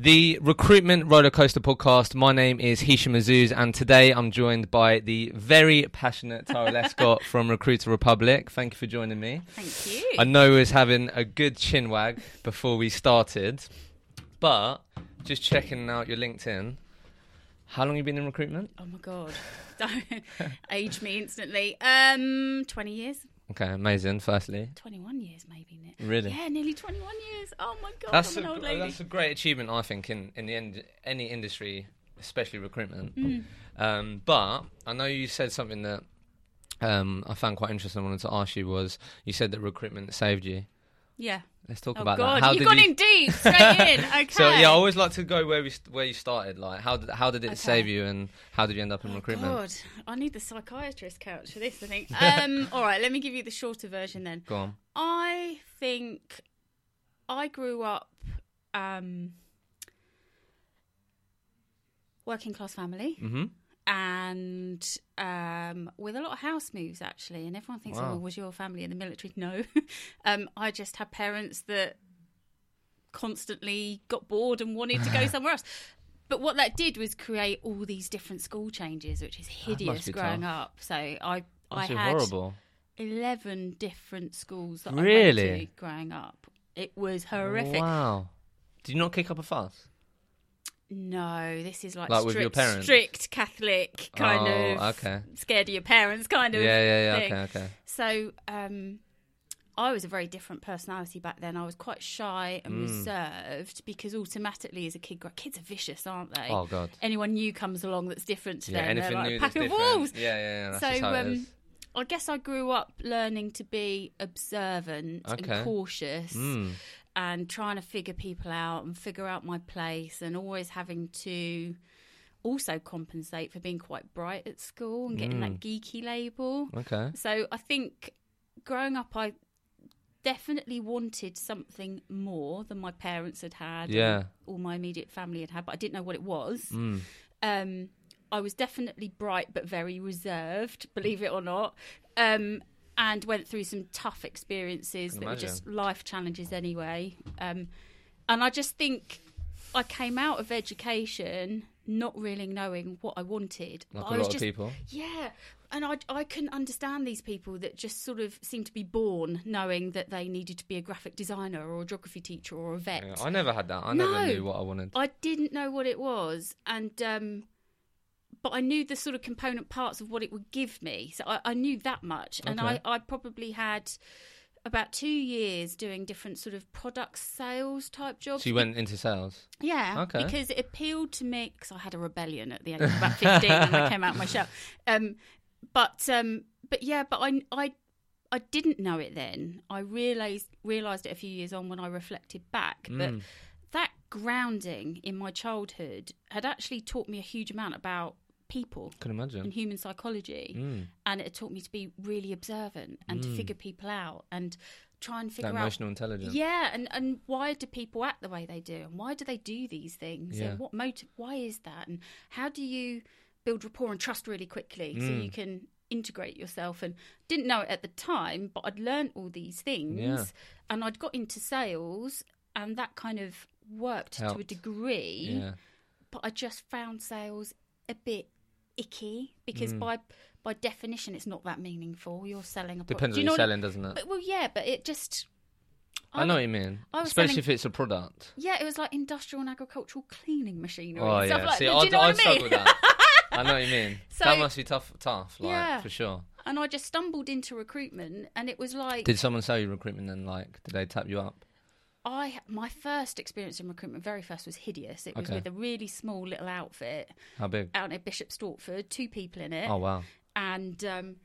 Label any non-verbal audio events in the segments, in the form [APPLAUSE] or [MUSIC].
The Recruitment Rollercoaster Podcast. My name is Hisham Azuz, and today I'm joined by the very passionate Tara [LAUGHS] Lescott from Recruiter Republic. Thank you for joining me. Thank you. I know we was having a good chin wag before we started, but just checking out your LinkedIn. How long you been in recruitment? oh my god, [LAUGHS] don't age me instantly. Um, twenty years, Okay, amazing. Firstly, twenty-one years, maybe. Nick. really. Yeah, nearly twenty-one years. Oh my god, That's I'm a, an old lady. that's a great achievement, I think, in, in the end, any industry, especially recruitment. Mm. Um, but I know you said something that um, I found quite interesting. I wanted to ask you was you said that recruitment saved you. Yeah. Let's talk Oh about god, that. How you did got you? in deep, straight in. [LAUGHS] Okay. So yeah, I always like to go where we where you started. Like, how did how did it Okay. save you, and how did you end up in Oh, recruitment? God, I need the psychiatrist couch for this. I think. [LAUGHS] Um, all right, let me give you the shorter version then. Go on. I think I grew up um, working class family hmm and um, with a lot of house moves actually. And everyone thinks, Wow. "Oh, was your family in the military?" [LAUGHS] No, um, I just had parents that constantly got bored and wanted to go [LAUGHS] somewhere else. But what that did was create all these different school changes, which is hideous growing tough. up. So I, I had horrible. 11 different schools that I Really? went to growing up. It was horrific. Wow. Did you not kick up a fuss? No, this is like, Like with strict, your parents? strict Catholic kind oh, of okay. scared of your parents kind of yeah, yeah. thing. Okay, okay. So um, I was a very different personality back then. I was quite shy and Mm. reserved because automatically as a kid, kids are vicious, aren't they? Oh god. Anyone new comes along that's different to Yeah, them, they're like new a pack of different. wolves. Yeah, yeah, yeah. That's So, um. I guess I grew up learning to be observant Okay. and cautious Mm. And trying to figure people out and figure out my place and always having to also compensate for being quite bright at school and getting Mm. that geeky label. Okay. So I think growing up, I definitely wanted something more than my parents had had. Yeah. All my immediate family had had, but I didn't know what it was. Mm. Um, I was definitely bright but very reserved, believe it or not. Um, and went through some tough experiences that were just life challenges anyway. Um, and I just think I came out of education not really knowing what I wanted. Like But a I was lot just, of people. yeah, and I I couldn't understand these people that just sort of seemed to be born knowing that they needed to be a graphic designer or a geography teacher or a vet. Yeah, I never had that. I No. never knew what I wanted. I didn't know what it was, and um, but I knew the sort of component parts of what it would give me. So I, I knew that much, and Okay. I, I probably had about two years doing different sort of product sales type jobs. So you went into sales. Yeah, Okay. because it appealed to me because I had a rebellion at the end of about fifteen when I came out of my shell. [LAUGHS] Um, but um, but yeah, but I I I didn't know it then. I realized realized it a few years on when I reflected back. But Mm. That grounding in my childhood had actually taught me a huge amount about people Can imagine. and human psychology, Mm. and it taught me to be really observant and to Mm. figure people out and try and That figure out emotional intelligence. yeah, and, and why do people act the way they do, and why do they do these things, Yeah. and what motive? Why is that, and how do you build rapport and trust really quickly so Mm. you can integrate yourself? And didn't know it at the time, but I'd learned all these things, Yeah. and I'd got into sales, and that kind of worked to a degree. Yeah. But I just found sales a bit icky because Mm. by by definition, it's not that meaningful. You're selling a product. Depends Do you know you're selling, doesn't it? But, well, yeah, but it just. I know what you mean. Especially selling- if it's a product. Yeah, it was like industrial and agricultural cleaning machinery. Oh and stuff yeah. like See, that. Do you know I struggle mean? with that. [LAUGHS] I know what you mean. So- that must be tough, tough, like Yeah. for sure. and I just stumbled into recruitment, and it was like Did someone sell you recruitment then? Like, did they tap you up? I my first experience in recruitment, very first, was hideous. It was Okay. with a really small little outfit How big? out at Bishop Stortford, two people in it, Oh wow, and um,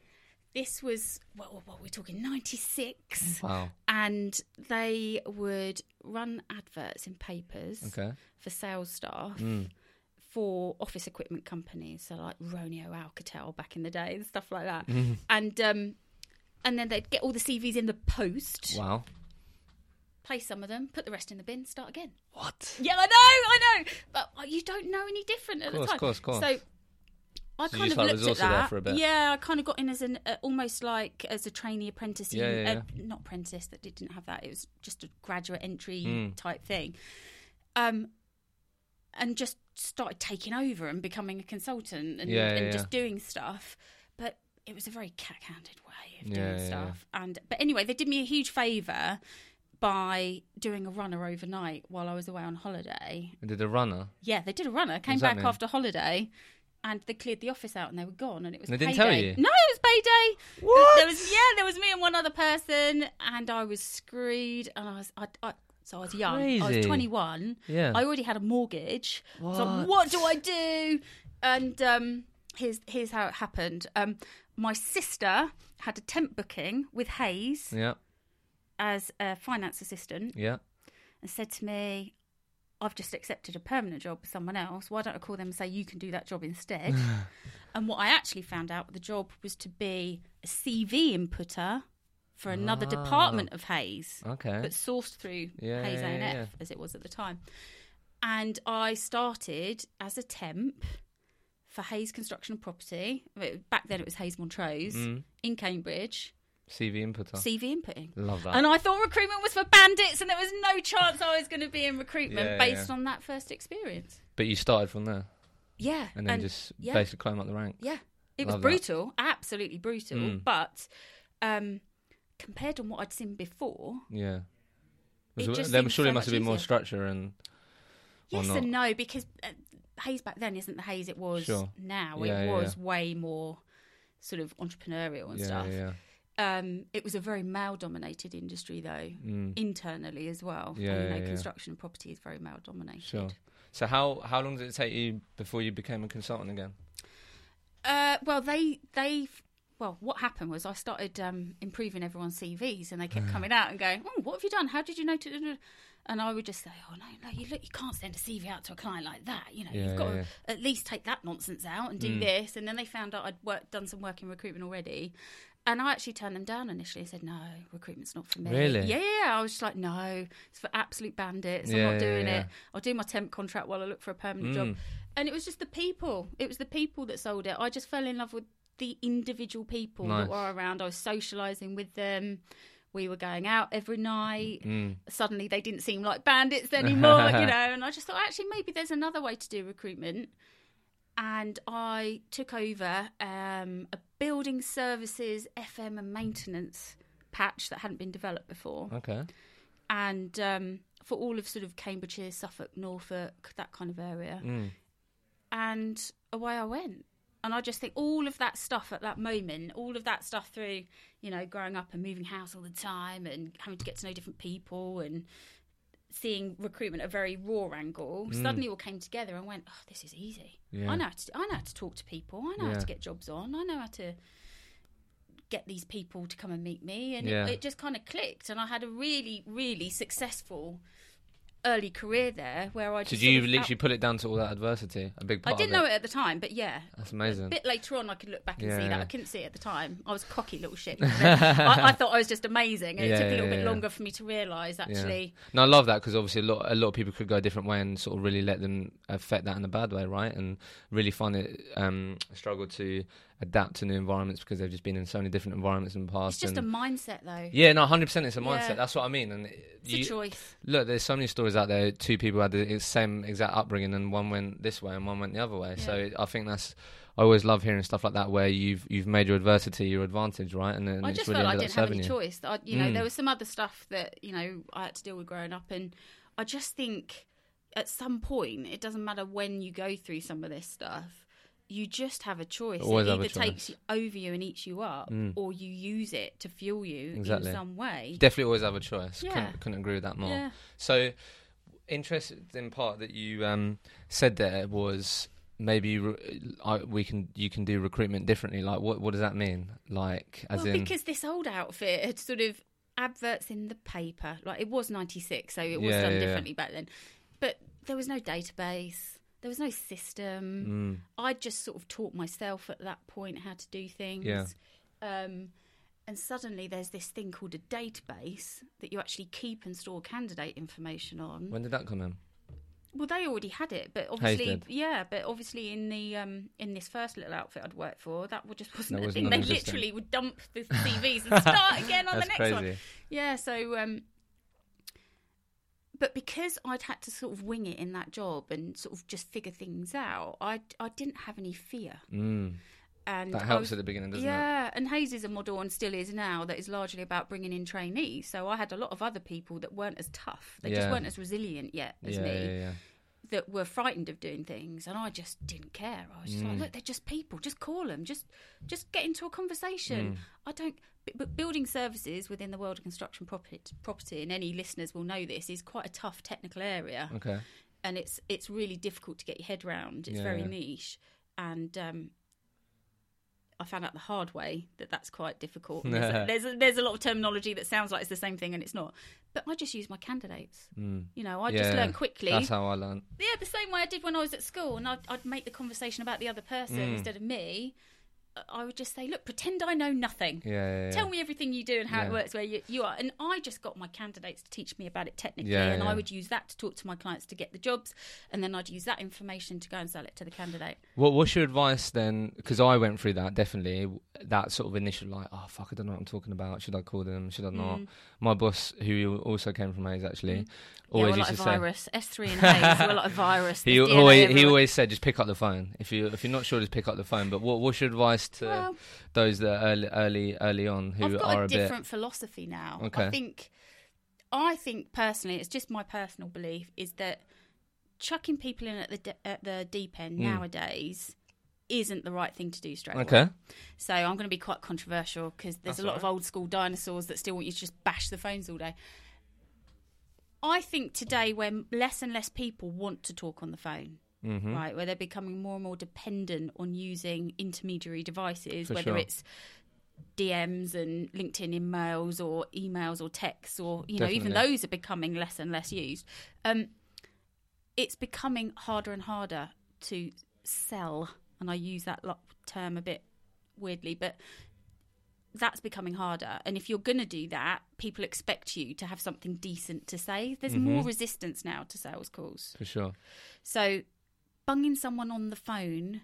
this was what, what, what we're talking ninety six, wow. and they would run adverts in papers Okay. for sales staff. Mm. for office equipment companies, so like Roneo Alcatel back in the day and stuff like that. Mhm. And um, and then they'd get all the CVs in the post, Wow. Play some of them, put the rest in the bin, start again. What? Yeah, I know, I know, but uh, you don't know any different at Course, the time. course, course. So I So kind of looked at resourced it there that. for a bit? Yeah, I kind of got in as an uh, almost like as a trainee apprentice. Yeah, yeah, uh, not apprentice that didn't have that. It was just a graduate entry Mm. type thing. Um, and just started taking over and becoming a consultant and, and just doing stuff. But it was a very cack-handed way of doing stuff. And but anyway, they did me a huge favour by doing a runner overnight while I was away on holiday. Did a runner? Yeah, they did a runner. Came back mean? after holiday. And they cleared the office out, and they were gone, and it was. They didn't payday. tell you? No, it was payday. What? There was yeah, there was me and one other person, and I was screwed, and I was I, I so I was young. I was twenty one. Yeah. I already had a mortgage. So What? what do I do? And um, here's here's how it happened. Um, my sister had a temp booking with Hays Yeah. As a finance assistant, Yeah. and said to me, "I've just accepted a permanent job with someone else. Why don't I call them and say you can do that job instead?" [LAUGHS] and what I actually found out, the job was to be a CV inputter for another Ah. department of Hays Okay. but sourced through Yeah, Hays yeah, A&F yeah. as it was at the time. And I started as a temp for Hays Construction and Property. Back then it was Hays Montrose Mm. in Cambridge, CV inputter. CV inputting. Love that. And I thought recruitment was for bandits, and there was no chance I was going to be in recruitment Yeah, based yeah. on that first experience. But you started from there Yeah, and then just yeah. basically climb up the ranks. yeah, it was Love that. brutal, absolutely brutal. Mm. But um, compared on what I'd seen before, Yeah. It Was- just there surely so must have been more structure and Yes and no, because uh, Hays back then isn't the Hays it was Sure. now. Yeah, it was way more sort of entrepreneurial and yeah, stuff. yeah, Um, it was a very male-dominated industry, though, Mm. internally as well. Yeah, and, you know, yeah, yeah. construction and property is very male-dominated. Sure. So how how long did it take you before you became a consultant again? Uh, well, they they well, what happened was I started um, improving everyone's CVs, and they kept coming out and going, "Oh, what have you done? How did you know to?" And I would just say, "Oh no, no, you look, you can't send a CV out to a client like that. You know, Yeah, you've got yeah, to at least take that nonsense out and do Mm. this." And then they found out I'd worked, done some work in recruitment already. And I actually turned them down initially and said, no, recruitment's not for me. Really? Yeah, yeah. I was just like, no, it's for absolute bandits. Yeah, I'm yeah, not doing yeah. it. I'll do my temp contract while I look for a permanent job. Mm. And it was just the people. It was the people that sold it. I just fell in love with the individual people Nice. that were around. I was socialising with them. We were going out every night. Mm. Suddenly they didn't seem like bandits anymore, you [LAUGHS] know. And I just thought, actually, maybe there's another way to do recruitment. And I took over um, a building services, FM, and maintenance patch that hadn't been developed before Okay. and um, for all of sort of Cambridgeshire, Suffolk, Norfolk, that kind of area. Mm. And away I went. And I just think all of that stuff at that moment, all of that stuff through, you know, growing up and moving house all the time and having to get to know different people and seeing recruitment at a very raw angle, Mm. suddenly all came together and went, oh, this is easy. Yeah. I know how to, I know how to talk to people. I know Yeah. how to get jobs on. I know how to get these people to come and meet me. And Yeah. it, it just kind of clicked. And I had a really, really successful early career there where I just Did sort you of literally put it down to all that adversity? A big part. I didn't know it. at the time, but yeah. That's amazing. A bit later on, I could look back and Yeah, see that. yeah. I couldn't see it at the time. I was cocky little shit. [LAUGHS] I, I thought I was just amazing, and Yeah, it took a yeah, little bit yeah. longer for me to realise actually. No, I love that because obviously a lot, a lot of people could go a different way and sort of really let them affect that in a bad way, right? And really find it um, struggle to adapt to new environments because they've just been in so many different environments in the past. It's just a mindset, though. yeah, no, hundred percent. It's a mindset. Yeah. That's what I mean. And It's you, a choice. look, there's so many stories out there. Two people had the same exact upbringing, and one went this way and one went the other way. So I think that's. I always love hearing stuff like that where you've you've made your adversity your advantage, right? And then I just really felt I ended didn't have any you. choice. I, you know, Mm. there was some other stuff that you know I had to deal with growing up, and I just think at some point it doesn't matter when you go through some of this stuff. You just have a choice. Always it either takes choice. you over you and eats you up, Mm. or you use it to fuel you Exactly. in some way. Definitely always have a choice. Yeah. Couldn't, couldn't agree with that more. Yeah. So, interesting part that you um, said there was maybe re- I, we can you can do recruitment differently. Like, what what does that mean? Like, as well, in, because this old outfit had sort of adverts in the paper. Like it was '96, so it was Yeah, done yeah. differently back then. But there was no database. There was no system. mm, I just sort of taught myself at that point how to do things. Yeah. Um, and suddenly there's this thing called a database that you actually keep and store candidate information on. when did that come in? Well, they already had it, but obviously, yeah, but obviously in the um, in this first little outfit I'd worked for, that would just wasn't That a thing. They literally would dump the [LAUGHS] CVs and start again on That's the next crazy. one. Yeah, so um, but because I'd had to sort of wing it in that job and sort of just figure things out, I I didn't have any fear. Mm. And That helps was- at the beginning, doesn't it? yeah, and Hays is a model and still is now that is largely about bringing in trainees. So I had a lot of other people that weren't as tough. They just weren't as resilient yet as yeah, me yeah, yeah. that were frightened of doing things, and I just didn't care. I was just Mm. like, look, they're just people. Just call them. Just just get into a Mm. conversation. I don't. But, building services within the world of construction property, property, and any listeners will know this, is quite a tough technical area, Okay. and it's it's really difficult to get your head round. It's Yeah, very yeah. niche, and um, I found out the hard way that that's quite difficult. There's, a, [LAUGHS] there's a, there's a lot of terminology that sounds like it's the same thing, and it's not. But I just use my candidates. Mm. You know, I Yeah, just learn quickly. That's how I learned. Yeah, the same way I did when I was at school, and I'd, I'd make the conversation about the other person Mm. instead of me. I would just say, "Look, pretend I know nothing. Yeah, yeah, yeah. Tell me everything you do and how it works where you, you are." And I just got my candidates to teach me about it technically, and. I would use that to talk to my clients to get the jobs, and then I'd use that information to go and sell it to the candidate. What What's your advice then? Because I went through that definitely. That sort of initial like, oh fuck, I don't know what I'm talking about. Should I call them? Should I not? Mm. My boss, who also came from Hays, actually, Mm. always used to say. virus. SThree and Hays, we're [LAUGHS] a virus. He always, he always said, just pick up the phone. If you if you're not sure, just pick up the phone. But what what's your advice to Well, those that are early early early on who I've got are a a, bit different philosophy now. Okay. I think, I think personally, it's just my personal belief is that chucking people in at the de- at the deep end Mm. nowadays isn't the right thing to do straight okay? away. So I'm going to be quite controversial because there's That's a lot all of old school dinosaurs that still want you to just bash the phones all day. I think today, where less and less people want to talk on the phone, Mm-hmm. right, where they're becoming more and more dependent on using intermediary devices, For whether sure. it's DMs and LinkedIn emails or emails or texts or you know even those are becoming less and less used. Um, it's becoming harder and harder to sell, and I use that term a bit weirdly, but that's becoming harder. And if you're going to do that, people expect you to have something decent to say. There's more Mhm. resistance now to sales calls. For sure. So, bunging someone on the phone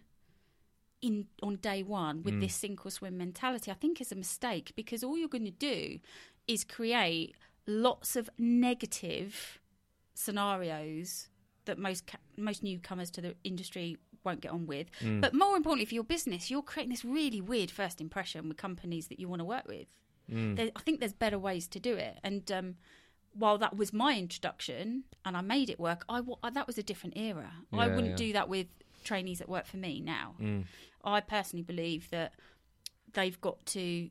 in on day one with Mm. this sink or swim mentality, I think is a mistake because all you're going to do is create lots of negative scenarios that most ca- most newcomers to the industry won't get on with. Mm. But more importantly, for your business, you're creating this really weird first impression with companies that you want to work with. Mm. There, I think there's better ways to do it. And um, while that was my introduction and I made it work, I, that was a different era. I wouldn't yeah. do that with trainees that work for me now. Mm. I personally believe that they've got to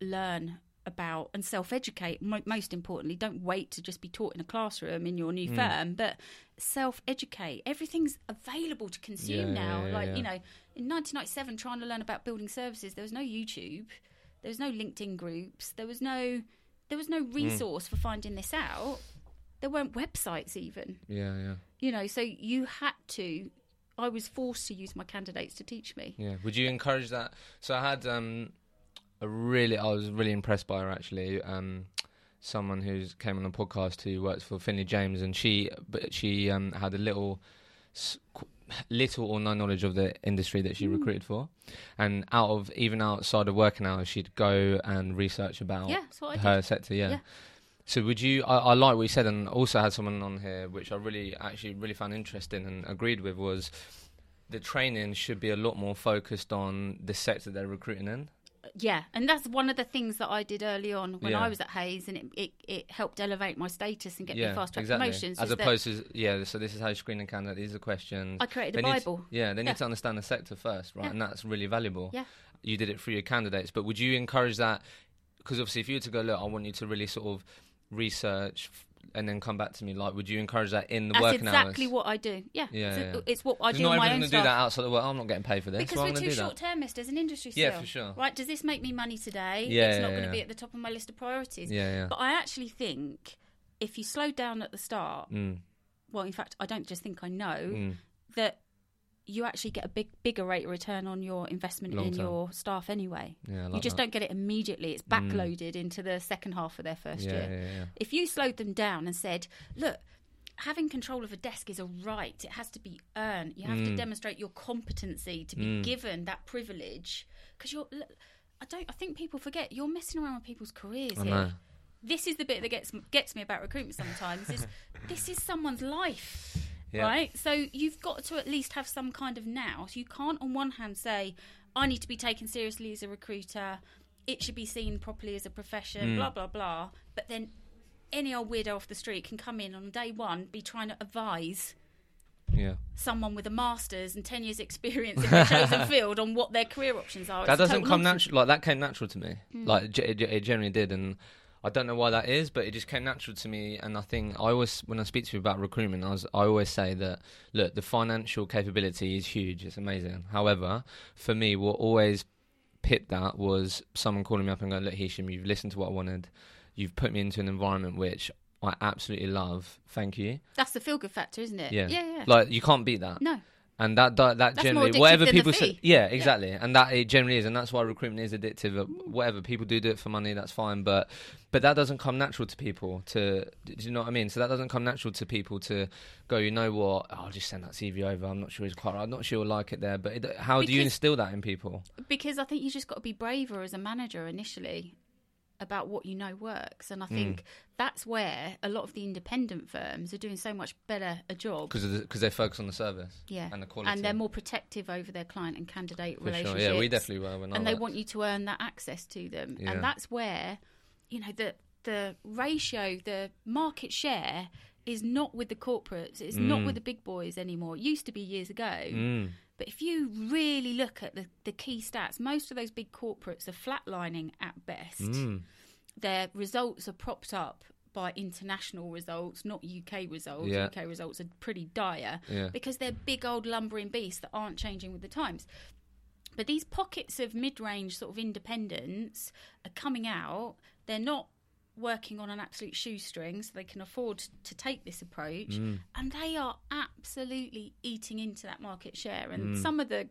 learn about and self-educate. Most importantly, don't wait to just be taught in a classroom in your Mm. new firm, but self-educate. Everything's available to consume Yeah, now. yeah, yeah, like yeah. you know, in 1997, trying to learn about building services, there was no YouTube, there was no LinkedIn groups, there was no there was no resource for finding this out. There weren't websites even Yeah, yeah, you know so you had to i was forced to use my candidates to teach me yeah. Would you encourage that? So I had um, a really, I was really impressed by her actually. Um, someone who's came on the podcast who works for Finlay James, and she, but she um, had a little, little or no knowledge of the industry that she Mm. recruited for, and out of even outside of working hours, she'd go and research about yeah that's what i did her sector. Yeah. Yeah. So would you? I, I like what you said, and also had someone on here which I really, actually, really found interesting and agreed with was the training should be a lot more focused on the sector they're recruiting in. Yeah and that's one of the things that i did early on when Yeah. i was at hays and it, it, it helped elevate my status and get yeah, me fast track exactly. promotions As opposed to yeah, so this is how you screen a candidate. These are questions. i created a They to- bible yeah, they need Yeah. to understand the sector first, right? And that's really valuable. Yeah. You did it for your candidates, but would you encourage that? Because obviously, if you were to go, look, I want you to really sort of research and then come back to me. Like, would you encourage that in the that's working exactly hours? what i do yeah, Yeah, it's, yeah. it's what i do not everyone's gonna do that outside of work. I'm not getting paid for this. because we're too short termist as an industry Yeah, for sure. right does this make me money today Yeah, it's not going to be at the top of my list of priorities Yeah, yeah. but i actually think if you slow down at the start Mm, well in fact i don't just think i know mm, that you actually get a big bigger rate of return on your investment Long in term. your staff anyway. yeah, I you just that. don't get it immediately. It's Mm. backloaded into the second half of their first yeah, year. yeah. If you slowed them down and said, "Look, having control of a desk is a right. It has to be earned. You have to Mm. demonstrate your competency to be Mm. given that privilege." Because you're, I don't. I think people forget you're messing around with people's careers here. this is the bit that gets gets me about recruitment sometimes is [LAUGHS] this is someone's life. Yeah. Right? So you've got to at least have some kind of now. So you can't on one hand say, I need to be taken seriously as a recruiter, it should be seen properly as a profession, Mm. blah blah blah. But then any old weirdo off the street can come in on day one, be trying to advise Yeah. someone with a master's and 10 years experience in their chosen [LAUGHS] field on what their career options are. that It's doesn't come natural. Like that came natural to me. Like it, it, it generally did, and I don't know why that is, but it just came natural to me. And I think I always, when I speak to you about recruitment, I was, I always say that look, the financial capability is huge. It's amazing. However, for me, what always pipped that was someone calling me up and going, "Look, Hisham, you've listened to what I wanted. You've put me into an environment which I absolutely love. Thank you." That's the feel good factor, isn't it? Yeah. Yeah, yeah. Like you can't beat that. no. And that that, that generally whatever people say, yeah, exactly, and that it generally is, and that's why recruitment is addictive. uh, Whatever people do do it for money, that's fine, but but that doesn't come natural to people. To do you know what I mean? So that doesn't come natural to people to go. You know what? Oh, I'll just send that CV over. I'm not sure he's quite. right. I'm not sure he'll like it there. But it, how do you instill that in people? Because I think you just got to be braver as a manager initially about what you know works. And I think that's where a lot of the independent firms are doing so much better a job. Because because they focus on the service Yeah. and the quality. And they're more protective over their client and candidate for relationships. sure. Yeah, we definitely were. and they worked. want you to earn that access to them Yeah. and that's where you know the the ratio the market share is not with the corporates it's not Mm. with the big boys anymore it used to be years ago Mm, but if you really look at the, the key stats most of those big corporates are flatlining at best mm, their results are propped up by international results not uk results Yeah. uk results are pretty dire yeah. because they're big old lumbering beasts that aren't changing with the times. But these pockets of mid range sort of independence are coming out. They're not working on an absolute shoestring, so they can afford to take this approach. Mm. And they are absolutely eating into that market share. And some of the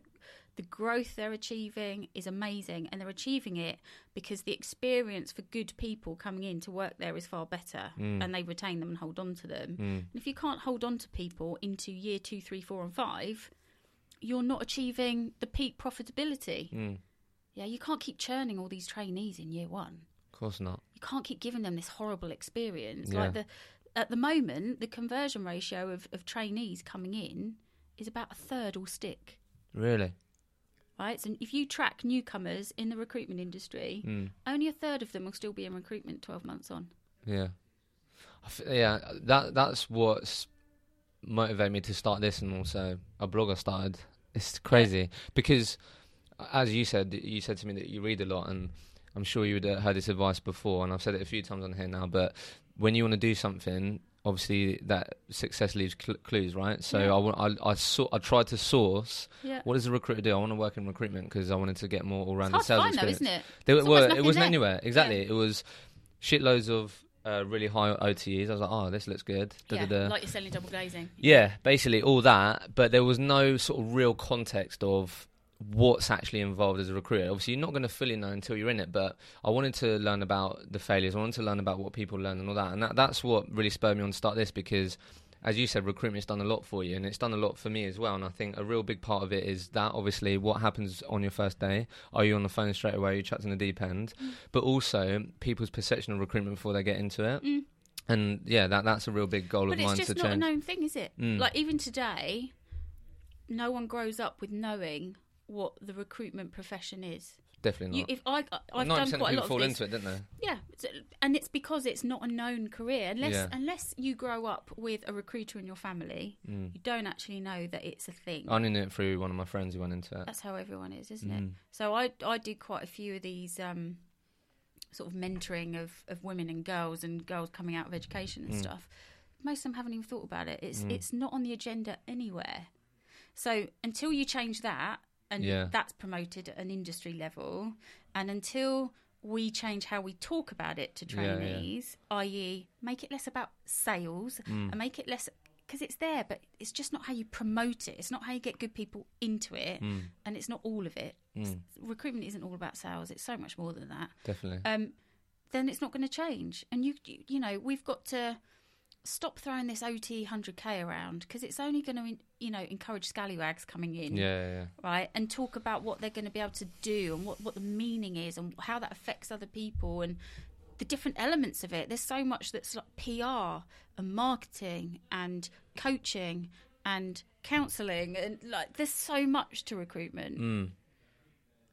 the growth they're achieving is amazing, and they're achieving it because the experience for good people coming in to work there is far better, and they retain them and hold on to them. Mm. And if you can't hold on to people into year two, three, four, and five, you're not achieving the peak profitability. Mm. Yeah, you can't keep churning all these trainees in year one. Of course not. You can't keep giving them this horrible experience. Yeah. Like the at the moment, the conversion ratio of, of trainees coming in is about a third will stick. Really. Right, so if you track newcomers in the recruitment industry, Mm. only a third of them will still be in recruitment twelve months on. Yeah, I f- yeah. That that's what's motivated me to start this, and also a blog I started. It's crazy because, as you said, you said to me that you read a lot, and I'm sure you would have heard this advice before, and I've said it a few times on here now. But when you want to do something, obviously that success leaves cl- clues, right? So Yeah. I want, I, I, saw, I tried to source Yeah, what does a recruiter do. I want to work in recruitment because I wanted to get more all-rounded sales though, experience. isn't it? There There's were, it wasn't there. anywhere. Exactly. It was shitloads of uh, really high OTEs. I was like, oh, this looks good. Da, yeah, da, da. like you're selling double glazing. yeah, basically all that. But there was no sort of real context of what's actually involved as a recruiter. Obviously, you're not going to fully know until you're in it. But I wanted to learn about the failures. I wanted to learn about what people learn and all that. And that, that's what really spurred me on to start this because. As you said, recruitment's done a lot for you, and it's done a lot for me as well. And I think a real big part of it is that obviously what happens on your first day. Are you on the phone straight away? Are you chucked in the deep end? But also people's perception of recruitment before they get into it. Mm. And yeah, that that's a real big goal But of it's just to not a known thing, is it? Mm. Like even today, no one grows up with knowing what the recruitment profession is. Definitely You, not. if I, I've done percent of quite a people lot of fall this. into it, don't they? Yeah, and it's because it's not a known career. Unless Yeah. unless you grow up with a recruiter in your family, Mm. you don't actually know that it's a thing. I knew it through one of my friends who went into it. That's how everyone is, isn't it? Mm. So I I did quite a few of these um, sort of mentoring of, of women and girls and girls coming out of education and Mm. stuff. Most of them haven't even thought about it. It's Mm. it's not on the agenda anywhere. So until you change that and Yeah. that's promoted at an industry level, and until we change how we talk about it to Yeah, yeah. trainees, i.e., make it less about sales Mm. and make it less because it's there, but it's just not how you promote it. It's not how you get good people into it, Mm. and it's not all of it. Mm. Recruitment isn't all about sales; it's so much more than that. Definitely. Um, then it's not going to change, and you, you, you know, we've got to stop throwing this OT hundred k around because it's only going to, you know, encourage scallywags coming in, yeah, yeah, yeah. right, and talk about what they're going to be able to do and what what the meaning is and how that affects other people and the different elements of it. There's so much that's like PR and marketing and coaching and counselling and like there's so much to recruitment. Mm.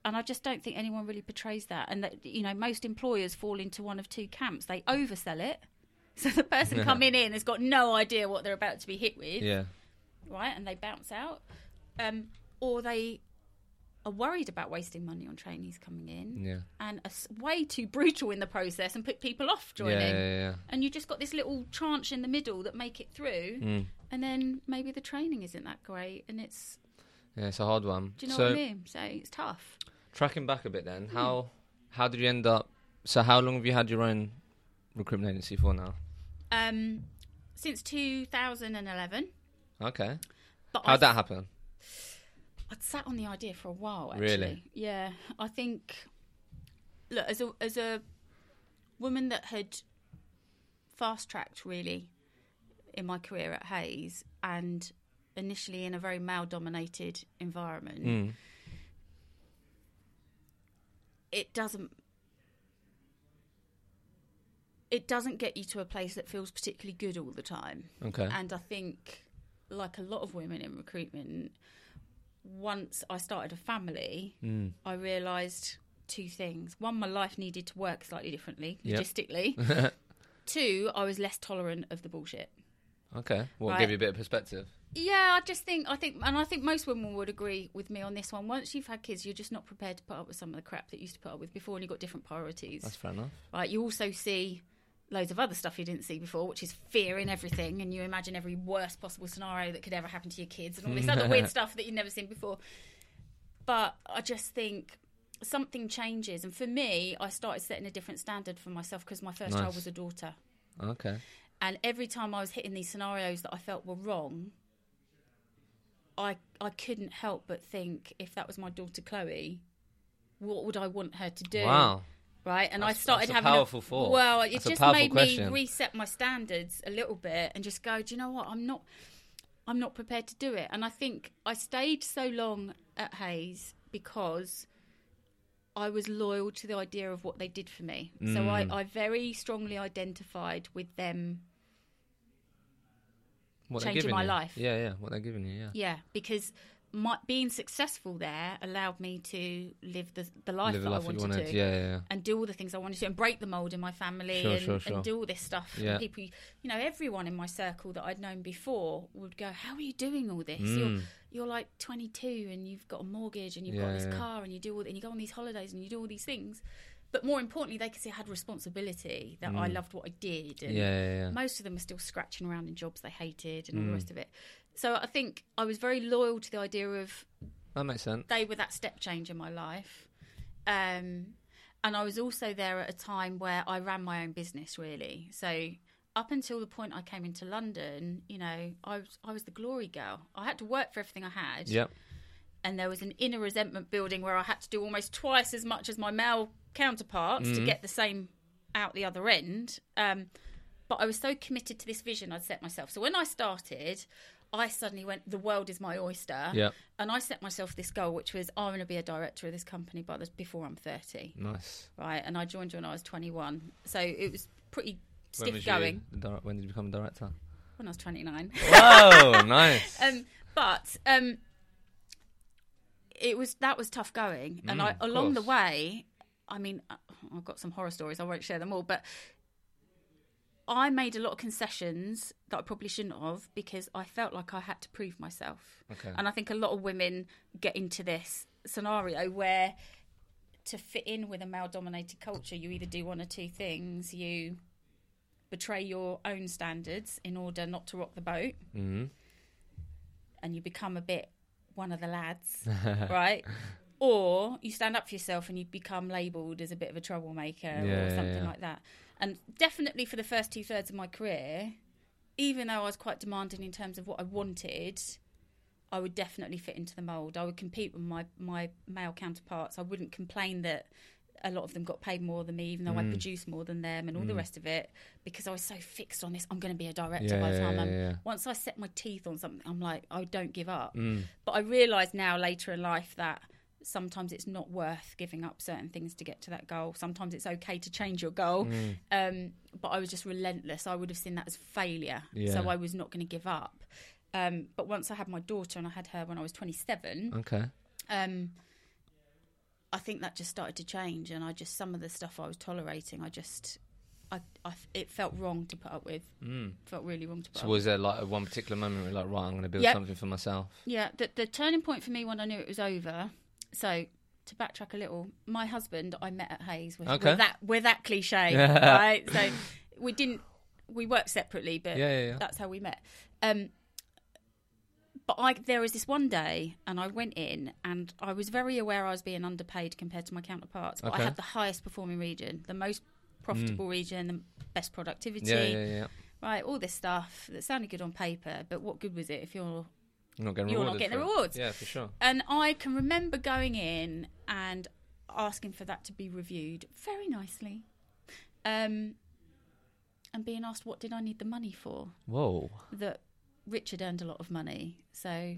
And I just don't think anyone really portrays that. And that you know, most employers fall into one of two camps. They oversell it. [LAUGHS] So the person coming in has got no idea what they're about to be hit with Yeah. right? And they bounce out, um, or they are worried about wasting money on trainees coming in, Yeah. and are s- way too brutal in the process and put people off joining. Yeah. Yeah. And you just got this little tranche in the middle that make it through, Mm. and then maybe the training isn't that great, and it's Yeah. It's a hard one. do you know so what I mean? So it's tough. tracking back a bit, Hmm. then how how did you end up? So how long have you had your own recruitment agency for now? Um, since 2011, Okay. but How'd I that happen? I'd sat on the idea for a while. Actually. Really? Yeah, I think. Look, as a as a woman that had fast tracked really in my career at Hays, and initially in a very male dominated environment, Mm. it doesn't. It doesn't get you to a place that feels particularly good all the time. Okay. And I think, like a lot of women in recruitment, once I started a family, Mm. I realised two things. One, my life needed to work slightly differently, Yep. logistically. [LAUGHS] Two, I was less tolerant of the bullshit. okay. Well, Right. give you a bit of perspective? Yeah, I just think I think, and I think most women would agree with me on this one. Once you've had kids, you're just not prepared to put up with some of the crap that you used to put up with before, and you've got different priorities. That's fair enough. right? You also see loads of other stuff you didn't see before, which is fear in everything, and you imagine every worst possible scenario that could ever happen to your kids and all this other weird [LAUGHS] stuff that you've never seen before. But I just think something changes, and for me, I started setting a different standard for myself because my first Nice. child was a daughter, Okay. and every time I was hitting these scenarios that I felt were wrong. I I couldn't help but think if that was my daughter Chloe, what would I want her to do? Wow. Right? And I started that's a having powerful thought. Well, it That's just made question. me reset my standards a little bit and just go, do you know what? I'm not, I'm not prepared to do it. And I think I stayed so long at Hays because I was loyal to the idea of what they did for me. So I, Mm. I very strongly identified with them. What Changing my you. life. Yeah. Yeah. What they're giving you. Yeah. Yeah, because my, being successful there allowed me to live the the life Live that life I wanted wanted. to Yeah. Yeah. yeah. and do all the things I wanted to and break the mold in my family Sure, and, sure, sure. and do all this stuff. Yeah. And people, you know, everyone in my circle that I'd known before would go, "How are you doing all this? Mm. You're you're like 22 and you've got a mortgage and you've got this car and you do all and you go on these holidays and you do all these things." But more importantly, they could see I had responsibility that I Mm. loved what I did. Yeah. And Yeah. yeah. most of them were still scratching around in jobs they hated and all the Mm. rest of it. So I think I was very loyal to the idea of That makes sense. they were that step change in my life. Um, and I was also there at a time where I ran my own business, really. So up until the point I came into London, you know, I was I was the glory girl. I had to work for everything I had, Yep. And there was an inner resentment building where I had to do almost twice as much as my male counterparts to Mhm. get the same out the other end. Um, but I was so committed to this vision I'd set myself. So when I started, I suddenly went, "The world is my oyster." Yep. and I set myself this goal, which was I'm going to be a director of this company by this before I'm 30, Nice. right? And I joined when I was 21, so it was pretty stiff was going the dir- when did you become a director? when I was 29. Whoa. [LAUGHS] nice. um, but um, it was that was tough going, and Mm, I along the way, I mean, I've got some horror stories. I won't share them all, but I made a lot of concessions that I probably shouldn't have because I felt like I had to prove myself. Okay. And I think a lot of women get into this scenario where to fit in with a male dominated culture, you either do one or two things. You betray your own standards in order not to rock the boat, hmm and you become a bit one of the lads, [LAUGHS] right? Or you stand up for yourself and you become labelled as a bit of a troublemaker Yeah, or something yeah. like that. And definitely for the first two thirds of my career, even though I was quite demanding in terms of what I wanted, I would definitely fit into the mould. I would compete with my, my male counterparts. I wouldn't complain that a lot of them got paid more than me, even though I Mm. produced more than them and all the Mm. rest of it, because I was so fixed on this. I'm going to be a director Yeah, by the time yeah, I'm. yeah. Once I set my teeth on something, I'm like, I don't give up. Mm. But I realise now later in life that sometimes it's not worth giving up certain things to get to that goal. Sometimes it's okay to change your goal. Mm. Um, but I was just relentless. I would have seen that as failure. Yeah. So I was not going to give up. Um, but once I had my daughter, and I had her when I was 27, Okay. um, I think that just started to change. And I just, some of the stuff I was tolerating, I just, I, I, it felt wrong to put up with. Mm. felt really wrong to put up with. So up was there like one particular moment where you're like, right, I'm going to build Yep. something for myself? Yeah, the, the turning point for me when I knew it was over. So to backtrack a little, my husband I met at Hays. We're, Okay. we're that we're that cliche, [LAUGHS] right? So we didn't we worked separately, but Yeah, yeah, yeah. that's how we met. Um, but I there was this one day, and I went in, and I was very aware I was being underpaid compared to my counterparts. But Okay. I had the highest performing region, the most profitable region, the best productivity, Yeah, yeah, yeah. right? All this stuff that sounded good on paper, but what good was it if you're not getting You're not getting the it. rewards. Yeah, for sure. And I can remember going in and asking for that to be reviewed very nicely. Um, and being asked, what did I need the money for? Whoa, That Richard earned a lot of money. So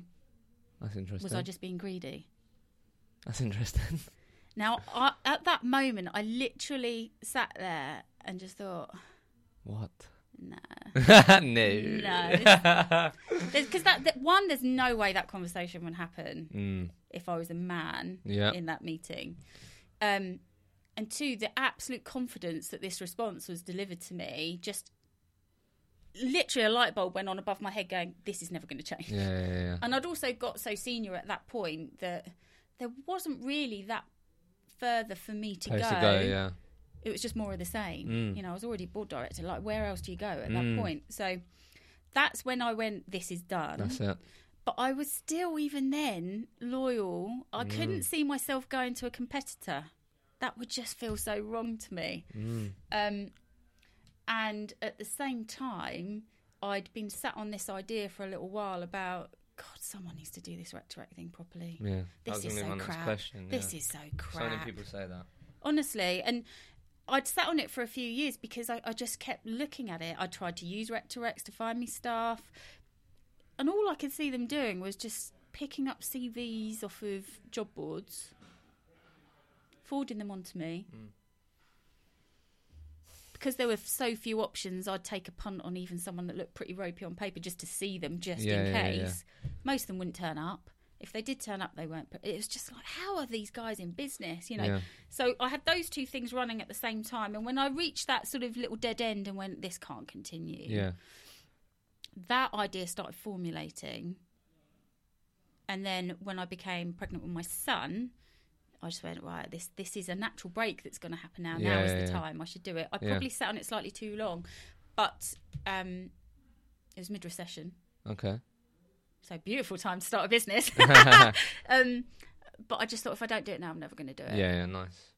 that's interesting. was I just being greedy? That's interesting. [LAUGHS] Now, I, at that moment, I literally sat there and just thought, what? [LAUGHS] no. no. [LAUGHS] No. Because that, that, one, there's no way that conversation would happen mm. if I was a man Yeah. in that meeting. Um, and two, the absolute confidence that this response was delivered to me, just literally a light bulb went on above my head going, this is never going to change. Yeah, yeah, yeah. And I'd also got so senior at that point that there wasn't really that further for me to Place go. to go, yeah. It was just more of the same. Mm. You know, I was already board director. Like, where else do you go at Mm. that point? So that's when I went, this is done That's it. but I was still even then loyal. I Mm. couldn't see myself going to a competitor. That would just feel so wrong to me. Mm. Um, and at the same time, I'd been sat on this idea for a little while about God, someone needs to do this rec to rec thing properly. Yeah. This is so crap. question. This yeah. is so crap. So many people say that. Honestly, and I'd sat on it for a few years because I, I just kept looking at it. I tried to use rec to find me staff, and all I could see them doing was just picking up CVs off of job boards, forwarding them onto me. Mm. Because there were so few options, I'd take a punt on even someone that looked pretty ropey on paper just to see them, just Yeah, in yeah, case. yeah. Most of them wouldn't turn up. If they did turn up, they weren't. It was just like, how are these guys in business? You know, so I had those two things running at the same time. And when I reached that sort of little dead end and went, this can't continue, Yeah. that idea started formulating. And then when I became pregnant with my son, I just went, right, this this is a natural break that's going to happen now. now Yeah, is yeah, the yeah. time. I should do it. I Yeah. probably sat on it slightly too long. But um, it was mid recession. Okay. So beautiful time to start a business. [LAUGHS] [LAUGHS] um, but I just thought if I don't do it now, I'm never going to do it. yeah, nice.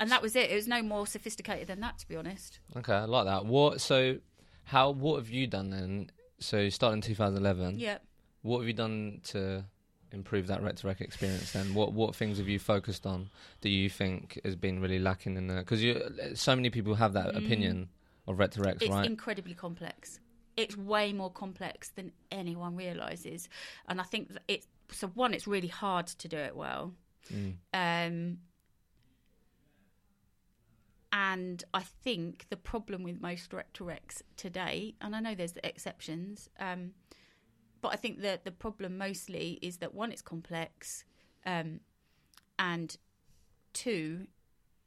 And that was it. It was no more sophisticated than that, to be honest. Okay, I like that. What? So, how? What have you done then? So, you started in 2011. Yeah. What have you done to improve that rec to rec experience? Then, what what things have you focused on? Do you think has been really lacking in there? Because you, so many people have that Mm. opinion of rec to recs, It's right? incredibly complex. It's way more complex than anyone realizes, and I think that it. So one, it's really hard to do it well, Mm. um, and I think the problem with most directorecs today, and I know there's exceptions, um, but I think that the problem mostly is that one, it's complex, um, and two,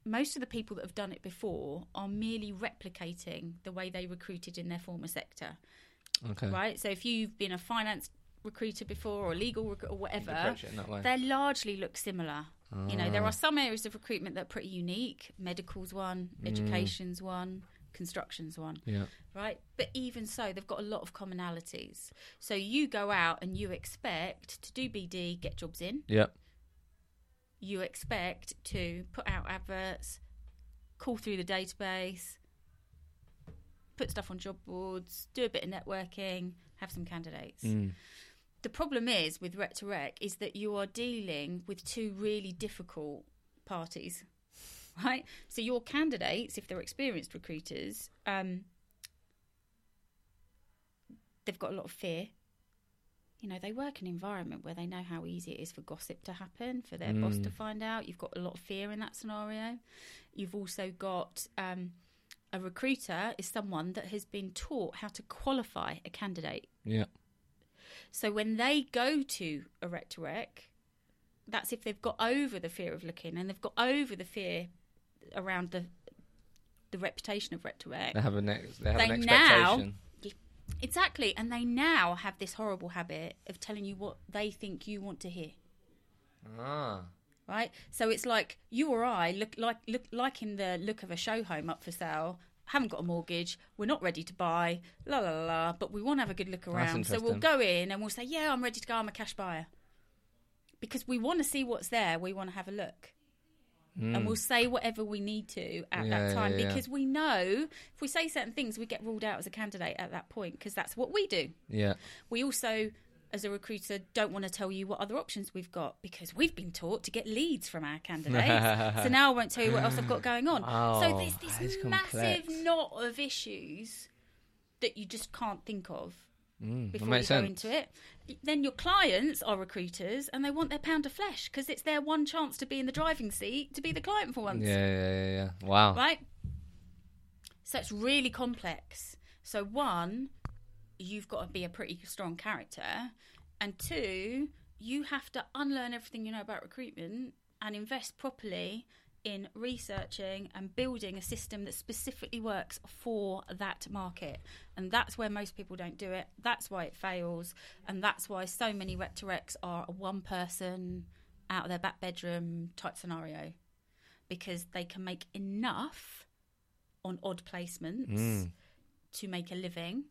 most of the people that have done it before are merely replicating the way they recruited in their former sector, Okay. right? So if you've been a finance recruiter before or a legal recruiter or whatever, approach it in that way. they largely look similar. You know, there Ah. are some areas of recruitment that are pretty unique. Medical's one, Mm. education's one, construction's one, Yeah. right? But even so, they've got a lot of commonalities. So you go out and you expect to do BD, get jobs in. Yep. You expect to put out adverts, call through the database, put stuff on job boards, do a bit of networking, have some candidates Mm. the problem is with rec to rec is that you are dealing with two really difficult parties [LAUGHS] right so your candidates if they're experienced recruiters um, they've got a lot of fear you know, they work in an environment where they know how easy it is for gossip to happen, for their boss to Mm. find out. You've got a lot of fear in that scenario. You've also got um, a recruiter is someone that has been taught how to qualify a candidate. Yeah. So when they go to a rec to rec, that's if they've got over the fear of looking and they've got over the fear around the the reputation of rec to rec. They have a next. They have They an now- Exactly, and they now have this horrible habit of telling you what they think you want to hear. Ah. Right, so it's like you or I look like look like in the look of a show home up for sale. Haven't got a mortgage. We're not ready to buy. La la la. la but we want to have a good look around. So we'll go in and we'll say, "Yeah, I'm ready to go. I'm a cash buyer," because we want to see what's there. We want to have a look. And mm. we'll say whatever we need to at. Yeah, that time yeah, yeah. because we know if we say certain things, we get ruled out as a candidate at that point because that's what we do. Yeah. We also, as a recruiter, don't want to tell you what other options we've got because we've been taught to get leads from our candidates. [LAUGHS] so now I won't tell you what else I've got going on. Oh, so there's this massive complex. knot of issues that you just can't think of Mm, before you go sense. into it. Then your clients are recruiters and they want their pound of flesh because it's their one chance to be in the driving seat to be the client for once Yeah, yeah, yeah, yeah. Wow. right? So it's really complex. So one, you've got to be a pretty strong character, and two, you have to unlearn everything you know about recruitment and invest properly in researching and building a system that specifically works for that market. And that's where most people don't do it. That's why it fails. And that's why so many rec to recs are a one person out of their back bedroom type scenario because they can make enough on odd placements Mm. to make a living,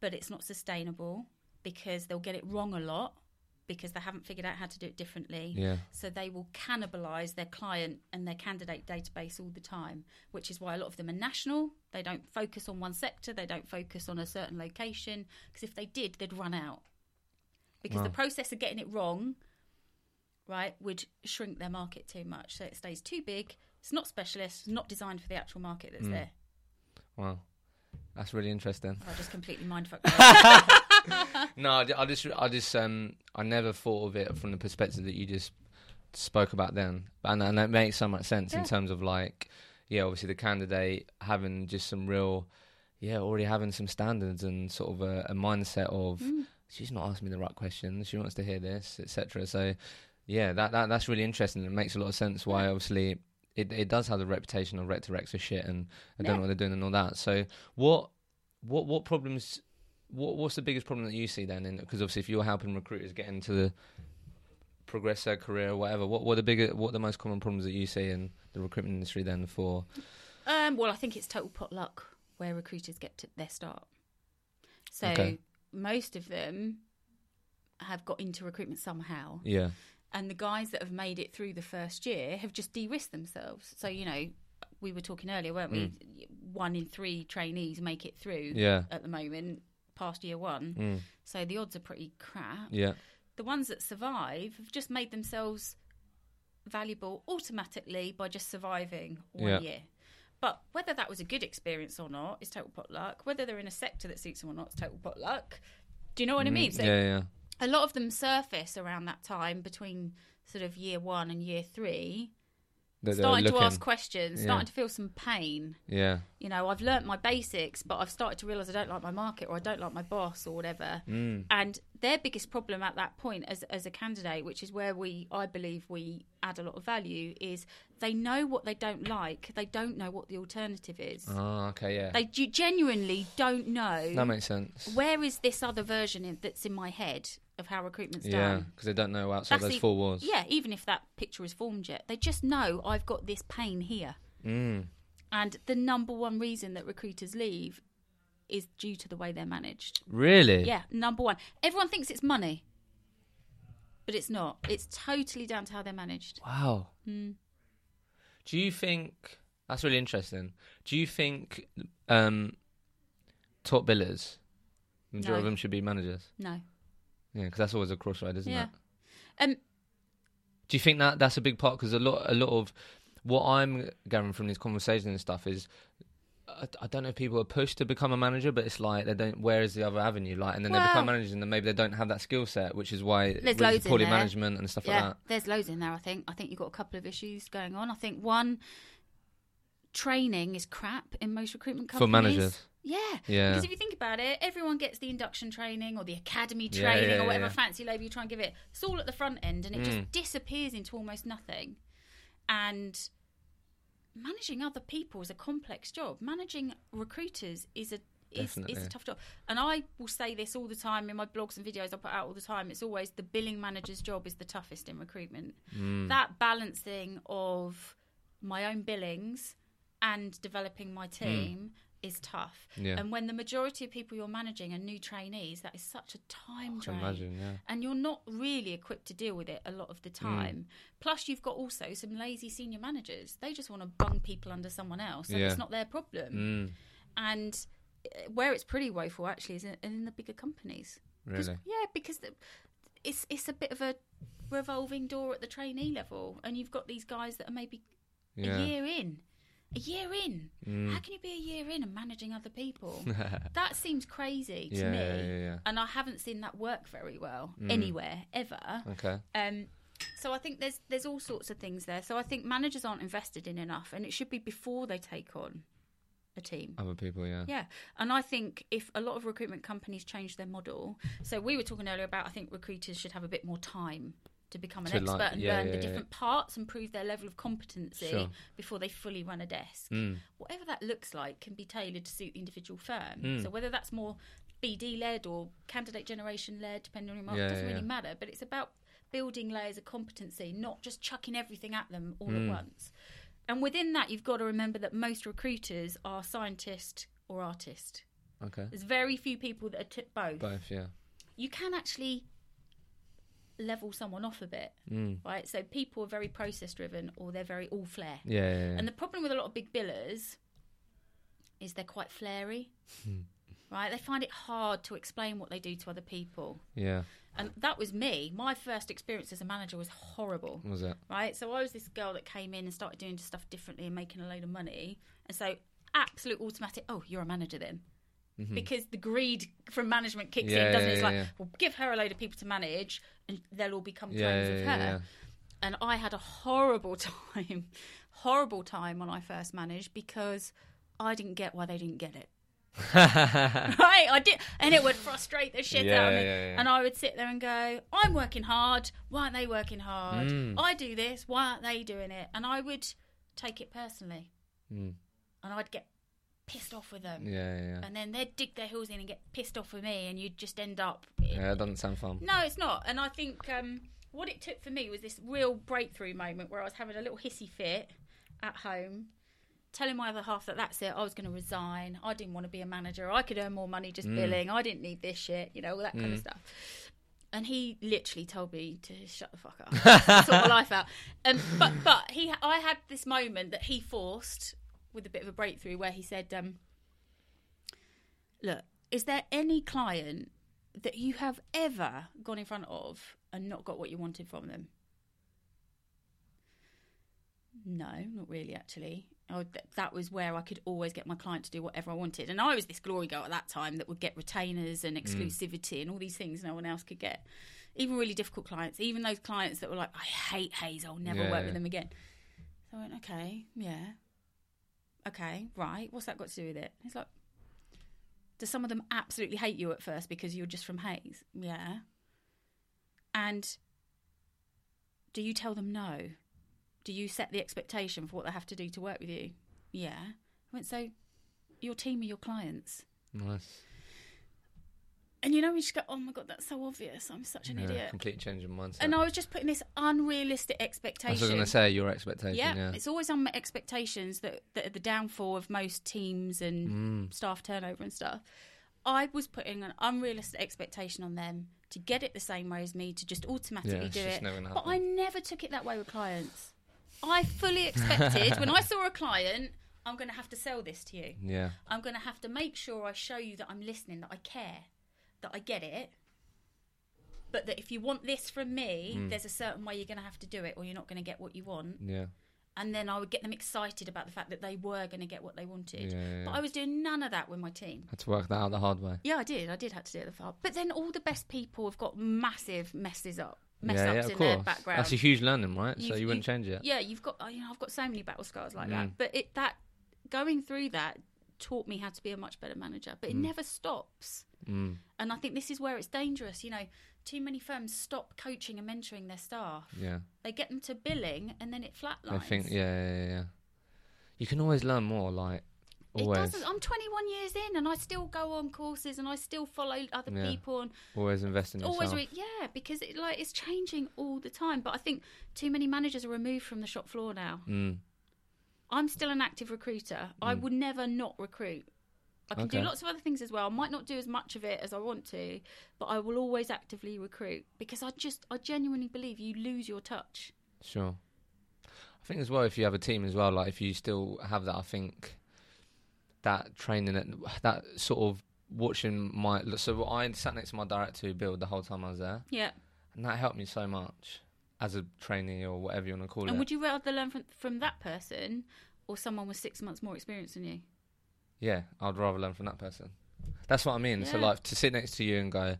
but it's not sustainable because they'll get it wrong a lot because they haven't figured out how to do it differently. Yeah. So they will cannibalize their client and their candidate database all the time, which is why a lot of them are national. They don't focus on one sector, they don't focus on a certain location because if they did, they'd run out. Because the process of getting it wrong, right, would shrink their market too much. So it stays too big. It's not specialist, it's not designed for the actual market that's Mm. there. Wow. That's really interesting. I just completely mindfucked. [LAUGHS] [LAUGHS] No, I, I just, I just, um, I never thought of it from the perspective that you just spoke about then, and and that makes so much sense in terms of like, yeah, obviously the candidate having just some real, yeah, already having some standards and sort of a, a mindset of Mm. she's not asking me the right questions, she wants to hear this, etc. So, yeah, that, that that's really interesting. It makes a lot of sense why Yeah. obviously it it does have the reputation of rec to recs for shit and I don't Yeah. know what they're doing and all that. So, what what what problems? What what's the biggest problem that you see then? In because obviously, if you're helping recruiters get into the progress their career or whatever, what what are the bigger what are the most common problems that you see in the recruitment industry then for? Um, well, I think it's total potluck where recruiters get to their start. So Okay. most of them have got into recruitment somehow, Yeah, and the guys that have made it through the first year have just de-risked themselves. So you know, we were talking earlier, weren't we? One in three trainees make it through yeah, at the moment past year one. mm, So the odds are pretty crap. yeah, the ones that survive have just made themselves valuable automatically by just surviving one Yeah. year. But whether that was a good experience or not is total potluck. Whether they're in a sector that suits them or not is total potluck. Do you know what I mean? Mm, So yeah, yeah, a lot of them surface around that time between sort of year one and year three, starting to ask questions, Yeah. starting to feel some pain. yeah, You know, I've learnt my basics, but I've started to realise I don't like my market or I don't like my boss or whatever. mm, And their biggest problem at that point as as a candidate, which is where we I believe we add a lot of value, is they know what they don't like. They don't know what the alternative is. oh, okay, yeah, They genuinely don't know that makes sense. where is this other version in, that's in my head of how recruitment's Yeah, done. because they don't know outside That's those the- four walls. Yeah, even if that picture is formed yet, they just know I've got this pain here. Mm, And the number one reason that recruiters leave is due to the way they're managed. really? Yeah, number one. Everyone thinks it's money, but it's not. It's totally down to how they're managed. Wow. Mm. Do you think that's really interesting? Do you think um, top billers, majority No. of them should be managers? No. Yeah, because that's always a crossroad, isn't Yeah. it? Um, Do you think that that's a big part? Because a lot, a lot of what I'm gathering from these conversations and stuff is I, I don't know if people are pushed to become a manager, but it's like they don't. Where is the other avenue? Like, and then they become managers, and then maybe they don't have that skill set, which is why There's loads in poorly there. management and stuff yeah, like that. there's loads in there. I think. I think you've got a couple of issues going on. I think one, training is crap in most recruitment companies For managers. Yeah. Yeah. Because if you think about it, everyone gets the induction training or the academy training yeah, or whatever yeah. fancy label you try and give it. It's all at the front end and it Mm. just disappears into almost nothing. And managing other people is a complex job. Managing recruiters is a is, is a tough job. And I will say this all the time in my blogs and videos I put out all the time. It's always the billing manager's job is the toughest in recruitment. Mm. That balancing of my own billings and developing my team is tough. Mm. Yeah. And when the majority of people you're managing are new trainees, that is such a time drain. imagine, yeah. And you're not really equipped to deal with it a lot of Mm. the time. Plus, you've got also some lazy senior managers. They just want to bung people under someone else, and Yeah. it's not their problem. Mm. And uh, where it's pretty woeful actually is in, in the bigger companies. Really? Yeah, because the, it's it's a bit of a revolving door at the trainee level, and you've got these guys that are maybe Yeah. a year in. A year in. Mm. How can you be a year in and managing other people? [LAUGHS] that seems crazy to Yeah, me. yeah, yeah. And I haven't seen that work very well Mm. anywhere ever. Okay. Um, so I think there's there's all sorts of things there. So I think managers aren't invested in enough, and it should be before they take on a team. Other people, yeah. Yeah, and I think if a lot of recruitment companies change their model, so we were talking earlier about I think recruiters should have a bit more time to become an To, expert like- and yeah, learn yeah, the yeah. different parts and prove their level of competency Sure. before they fully run a desk. Mm. Whatever that looks like can be tailored to suit the individual firm. Mm. So whether that's more BD led or candidate generation led, depending on your market, Yeah, doesn't yeah, really matter. But it's about building layers of competency, not just chucking everything at them all Mm. at once. And within that, you've got to remember that most recruiters are scientist or artist. Okay. There's very few people that are t- both. Both, yeah. You can actually level someone off a bit, Mm. right? So people are very process driven or they're very all flair. Yeah, yeah, yeah. And the problem with a lot of big billers is they're quite flary, Hmm. right? They find it hard to explain what they do to other people. yeah. And that was me. My first experience as a manager was horrible, What was it? right? So I was this girl that came in and started doing stuff differently and making a load of money. And so, absolute automatic, oh, you're a manager then. Because the greed from management kicks. Yeah, in, doesn't it? It's yeah, like, yeah. well, give her a load of people to manage and they'll all become Yeah, yeah, of yeah, her yeah. and I had a horrible [LAUGHS] time, horrible time when I first managed because I didn't get why they didn't get it. [LAUGHS] right, I did, and it would frustrate the shit Yeah, out of me. yeah, yeah. And I would sit there and go, "I'm working hard. Why aren't they working hard? Mm. I do this. Why aren't they doing it?" And I would take it personally, Mm. and I'd get pissed off with them. Yeah, yeah. And then they'd dig their heels in and get pissed off with me, and you'd just end up Yeah, that doesn't sound fun. no, it's not. And I think um, what it took for me was this real breakthrough moment where I was having a little hissy fit at home, telling my other half that that's it. I was going to resign. I didn't want to be a manager. I could earn more money just billing. I didn't need this shit, you know, all that kind of stuff. And he literally told me to shut the fuck up, [LAUGHS] sort my life out. Um, but but he, I had this moment that he forced with a bit of a breakthrough where he said, um, "Look, is there any client that you have ever gone in front of and not got what you wanted from them? No, not really, actually. Oh, th- that was where I could always get my client to do whatever I wanted. And I was this glory girl at that time that would get retainers and exclusivity and all these things no one else could get. Even really difficult clients, even those clients that were like, I hate Hays, I'll never Yeah, work yeah. with them again. So I went, okay, yeah. Okay, right. What's that got to do with it? He's like, do some of them absolutely hate you at first because you're just from Hays? Yeah. And do you tell them no? Do you set the expectation for what they have to do to work with you? Yeah. I went, so your team are your clients. Nice. And you know, we just go, oh my God, that's so obvious. I'm such an Yeah, idiot. complete change of mindset. And I was just putting this unrealistic expectation. I was going to say your expectation. yeah, Yeah. it's always unmet expectations that, that are the downfall of most teams and Mm. staff turnover and stuff. I was putting an unrealistic expectation on them to get it the same way as me, to just automatically Yeah, do just it. But I never took it that way with clients. I fully expected when I [LAUGHS] saw a client, I'm going to have to sell this to you. Yeah. I'm going to have to make sure I show you that I'm listening, that I care, that I get it. But that if you want this from me, Mm. there's a certain way you're going to have to do it, or you're not going to get what you want. Yeah. and then I would get them excited about the fact that they were going to get what they wanted. Yeah, yeah, But. I was doing none of that with my team. Had to work that out the hard way. Yeah, I did. I did have to do it the far. But then all the best people have got massive messes up, mess yeah, ups yeah, of in course. their background. That's a huge learning, right? so You've- you wouldn't change it. yeah, you've got. oh, You know, I've got so many battle scars like Mm. that. But it that going through that taught me how to be a much better manager. But it never stops. Mm. And I think this is where it's dangerous. You know, too many firms stop coaching and mentoring their staff. Yeah. They get them to billing, and then it flatlines. I think yeah, yeah, yeah. You can always learn more, like It always, doesn't. I'm 21 years in, and I still go on courses, and I still follow other Yeah. people, and always invest in yourself. always re- yeah, because it like it's changing all the time. But I think too many managers are removed from the shop floor now. mm. I'm still an active recruiter. I would never not recruit. I can do lots of other things as well. I might not do as much of it as I want to, but I will always actively recruit because I just I genuinely believe you lose your touch. Sure. I think as well, if you have a team as well, like if you still have that, I think that training, that, that sort of watching my. So I sat next to my director who built the whole time I was there, Yeah. and that helped me so much as a trainee or whatever you want to call And it. And would you rather learn from from that person or someone with six months more experience than you? Yeah, I'd rather learn from that person. That's what I mean. So like to sit next to you and go,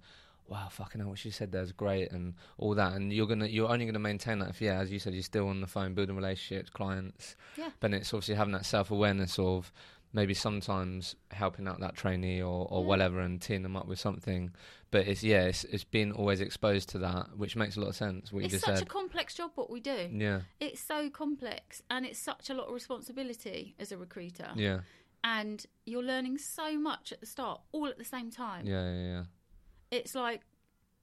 "Wow, fucking hell, what she said there is great," and all that, and you're gonna, you're only gonna maintain that if, yeah, as you said, you're still on the phone building relationships, clients. Yeah. But it's obviously having that self awareness of maybe sometimes helping out that trainee or, or Yeah. whatever and teeing them up with something. But it's yeah, it's it's been always exposed to that, which makes a lot of sense. What it's you just such said. a complex job what we do. yeah, It's so complex and it's such a lot of responsibility as a recruiter. yeah, And you're learning so much at the start, all at the same time. yeah, yeah, yeah. It's like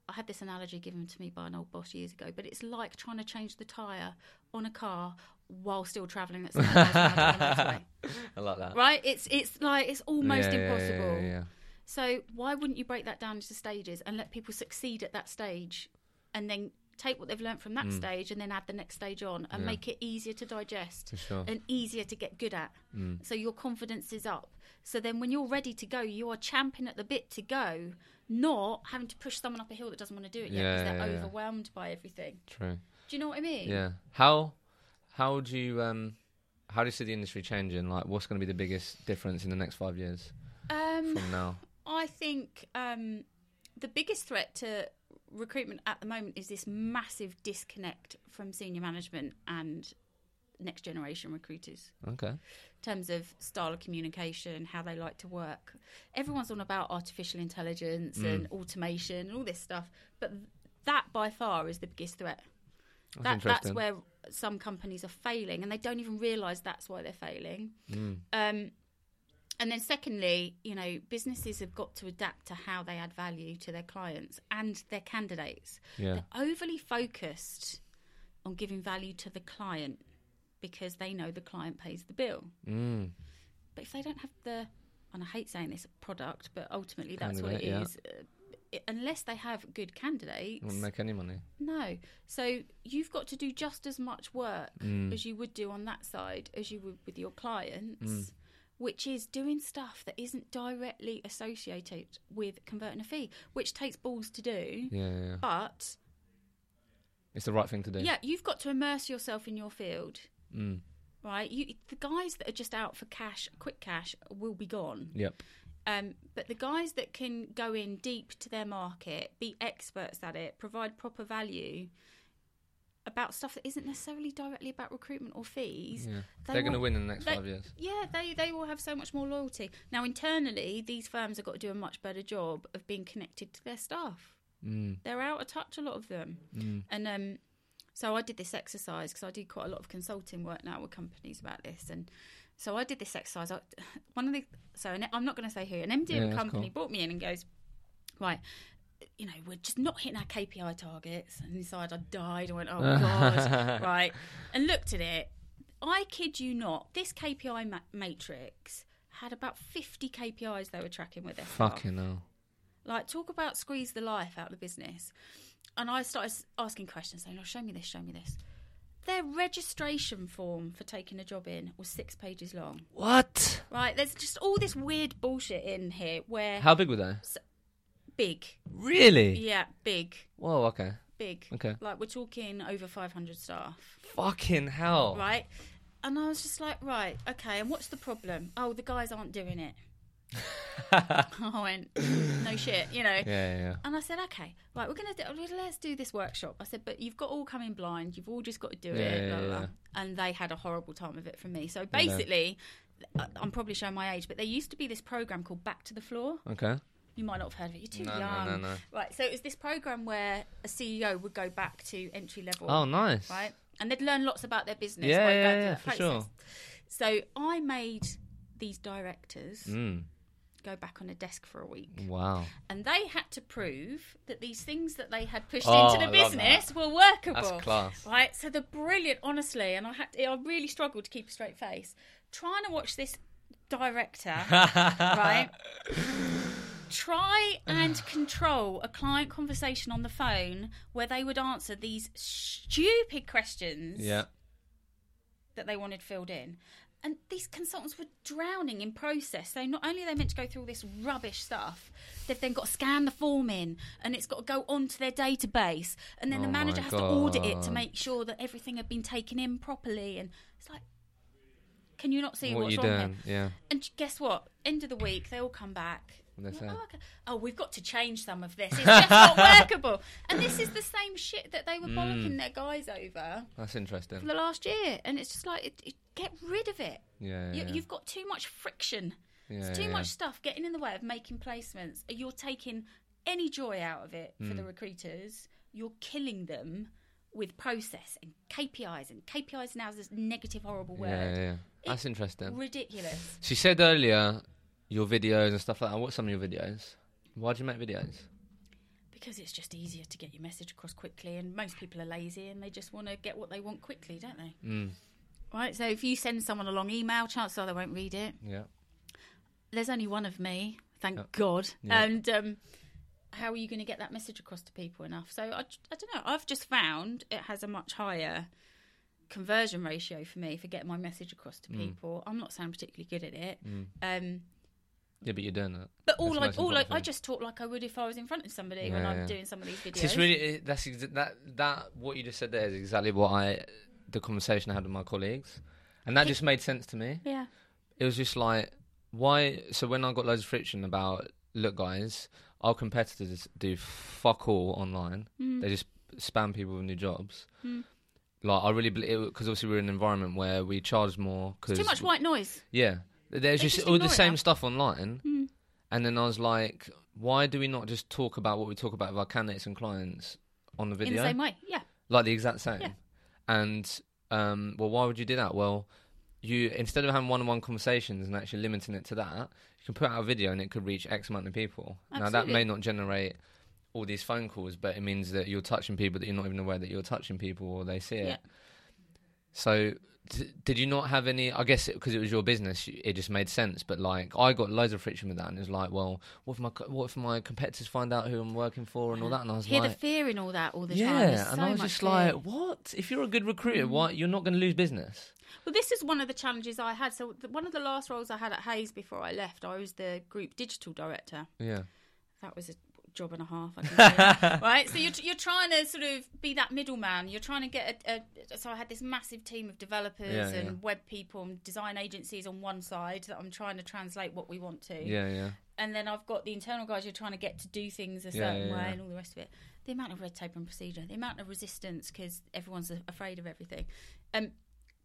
I had this analogy given to me by an old boss years ago, but it's like trying to change the tyre on a car while still travelling at 70 miles an the motorway. [LAUGHS] I like that. Right? It's it's like it's almost yeah, impossible. Yeah, yeah. So why wouldn't you break that down into stages and let people succeed at that stage, and then take what they've learned from that stage and then add the next stage on and Mm. Yeah. make it easier to digest sure. and easier to get good at. Mm. So your confidence is up. So then when you're ready to go, you are champing at the bit to go, not having to push someone up a hill that doesn't want to do it yet Yeah, because they're yeah, overwhelmed by everything. True. Do you know what I mean? Yeah. How how do you um how do you see the industry changing? Like, what's going to be the biggest difference in the next five years Um, from now? I think um, the biggest threat to recruitment at the moment is this massive disconnect from senior management and next generation recruiters Okay. in terms of style of communication, how they like to work. Everyone's on about artificial intelligence Mm. and automation and all this stuff, but that by far is the biggest threat. That's That, that's where some companies are failing, and they don't even realise that's why they're failing. Mm. Um, and then, secondly, you know, businesses have got to adapt to how they add value to their clients and their candidates. Yeah. They're overly focused on giving value to the client because they know the client pays the bill. Mm. But if they don't have the, and I hate saying this, product, but ultimately that's what it yeah. is. Uh, it- unless they have good candidates, Won't make any money. no. So you've got to do just as much work Mm. as you would do on that side as you would with your clients, Mm. Which is doing stuff that isn't directly associated with converting a fee, which takes balls to do. Yeah, yeah. But It's the right thing to do. yeah, you've got to immerse yourself in your field, Mm. right? You, the guys that are just out for cash, quick cash, will be gone. Yep. Um, but the guys that can go in deep to their market, be experts at it, provide proper value about stuff that isn't necessarily directly about recruitment or fees. Yeah. They They're going to win in the next they- five years. Yeah, they they will have so much more loyalty. Now internally, these firms have got to do a much better job of being connected to their staff. Mm. They're out of touch, a lot of them. Mm. And um, so I did this exercise because I do quite a lot of consulting work now with companies about this. And so I did this exercise. I, [SIGHS] one of the so an, I'm not going to say who an MD Yeah, of a company cool. brought me in and goes, right. You know, we're just not hitting our KPI targets. And inside, I died. I went, oh [LAUGHS] god, right, and looked at it. I kid you not, this KPI ma- matrix had about 50 KPIs they were tracking with their staff. Fucking hell. Like, talk about squeeze the life out of the business. And I started asking questions, saying, oh, show me this, show me this. Their registration form for taking a job in was six pages long. What? Right? There's just all this weird bullshit in here where How big were they? Big. Really? Yeah, big. Whoa, okay. Big. Okay. Like, we're talking over 500 staff. Fucking hell. Right? and I was just like, right, okay, and what's the problem? Oh, the guys aren't doing it. [LAUGHS] I went, no shit, you know. Yeah, yeah, yeah. And I said, okay, right, we're gonna do, let's do this workshop. I said, but you've got all come in blind. You've all just got to do it. yeah, blah, blah, yeah. And they had a horrible time of it from me. So basically, I- I'm probably showing my age, but there used to be this program called Back to the Floor. Okay. You might not have heard of it. You're too No, no, young. no, no. Right. So it was this program where a CEO would go back to entry level. Oh, nice. Right. And they'd learn lots about their business. Yeah, by yeah, yeah, for process. sure. So I made these directors Mm. go back on a desk for a week. Wow. And they had to prove that these things that they had pushed Oh, into the love business were workable. That's class. Right? So the brilliant, honestly, and I had to, I really struggled to keep a straight face. Trying to watch this director, [LAUGHS] right? [LAUGHS] Try [SIGHS] and control a client conversation on the phone where they would answer these stupid questions Yeah. that they wanted filled in. And these consultants were drowning in process. So not only are they meant to go through all this rubbish stuff, they've then got to scan the form in and it's got to go onto their database. And then the Oh manager my has to audit it to make sure that everything had been taken in properly. And it's like, can you not see what what's you wrong doing? here? Yeah. And guess what? End of the week, they all come back. They say? Oh, okay. oh, we've got to change some of this. It's just not [LAUGHS] workable. And this is the same shit that they were Mm. bollocking their guys over That's interesting. for the last year. And it's just like, it, it, get rid of it. Yeah. You, yeah. You've got too much friction. yeah, There's too yeah, much stuff getting in the way of making placements. You're taking any joy out of it for the Mm. recruiters. You're killing them with process and KPIs. And KPIs now is this negative, horrible word. yeah, yeah. That's interesting. Ridiculous. She said earlier your videos and stuff like that. What's some of your videos? Why do you make videos? Because it's just easier to get your message across quickly, and most people are lazy and they just want to get what they want quickly, don't they? Mm. Right. So if you send someone a long email, chances are they won't read it. Yeah. There's only one of me, thank Yeah. God. Yeah. And um, how are you going to get that message across to people enough? So I, I don't know. I've just found it has a much higher conversion ratio for me for getting my message across to Mm. people. I'm not sounding particularly good at it. Mm. Um, Yeah, but you're doing that. but all I, all important I just talk like I would if I was in front of somebody when Yeah, I'm yeah. doing some of these videos. It's really that's that that what you just said there is exactly what I the conversation I had with my colleagues, and that just made sense to me. yeah. It was just like why. So when I got loads of friction about look, guys, our competitors do fuck all online. Mm. They just spam people with new jobs. Mm. Like I really believe because obviously we're in an environment where we charge more because Too much white noise. Yeah, there's just, just all the same stuff online, Mm. and then I was like, why do we not just talk about what we talk about with our candidates and clients on the video? In the same way. Yeah. like the exact same. Yeah. And um, well, why would you do that? Well, you instead of having one-on-one conversations and actually limiting it to that, you can put out a video and it could reach X amount of people. Now that may not generate all these phone calls, but it means that you're touching people that you're not even aware that you're touching people or they see it. Yeah. So. Did you not have any? I guess because it, was your business, it just made sense. But like, I got loads of friction with that, and it was like, well, what if my what if my competitors find out who I'm working for and all that? And I was like, Hear like, the fear in all that all the yeah, time. There's and so I was just fear. like, what? If you're a good recruiter, Mm. why you're not going to lose business? Well, this is one of the challenges I had. So, the, one of the last roles I had at Hays before I left, I was the group digital director. Yeah, That was a job and a half, I [LAUGHS] right? So, you're, you're trying to sort of be that middleman. You're trying to get a, a. So, I had this massive team of developers Yeah, and yeah. web people and design agencies on one side that I'm trying to translate what we want to. yeah, yeah, And then I've got the internal guys you're trying to get to do things a certain yeah, way and all the rest of it. The amount of red tape and procedure, the amount of resistance because everyone's afraid of everything. Um,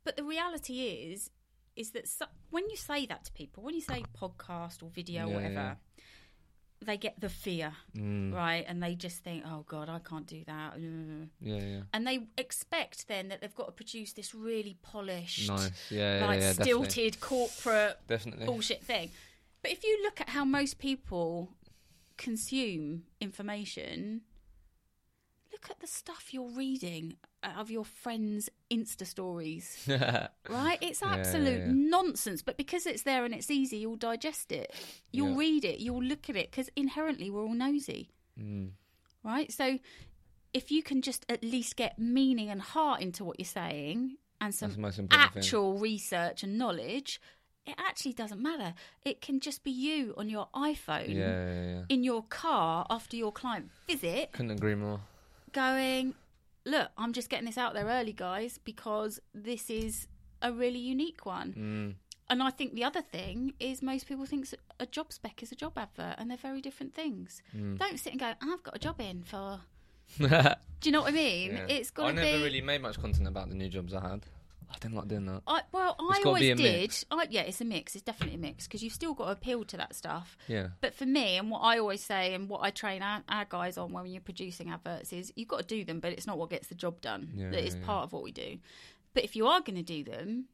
but the reality is, is that so, when you say that to people, when you say podcast or video or whatever, yeah. They get the fear, mm, right? And they just think, oh God, I can't do that. yeah, yeah. And they expect then that they've got to produce this really polished, Nice, yeah, yeah, like yeah, definitely, stilted corporate definitely. bullshit thing. But if you look at how most people consume information, look at the stuff you're reading of your friends' Insta stories, [LAUGHS] right? It's absolute yeah, yeah. nonsense. But because it's there and it's easy, you'll digest it, you'll Yeah. read it, you'll look at it, because inherently we're all nosy, mm, right? So if you can just at least get meaning and heart into what you're saying and some that's the most important thing. actual research and knowledge, it actually doesn't matter. It can just be you on your iPhone Yeah, yeah, yeah. in your car after your client visit Couldn't agree more. going, Look, I'm just getting this out there early, guys, because this is a really unique one. Mm. And I think the other thing is most people think a job spec is a job advert, and they're very different things. Mm. Don't sit and go, "I've got a job in for." [LAUGHS] Do you know what I mean? It's got I never be. really made much content about the new jobs I had. I didn't like doing that. I, well, I always did. I, yeah, it's a mix. It's definitely a mix because you've still got to appeal to that stuff. Yeah. But for me, and what I always say, and what I train our, our guys on when you're producing adverts is you've got to do them, but it's not what gets the job done. Yeah, that is yeah, part of what we do. But if you are going to do them,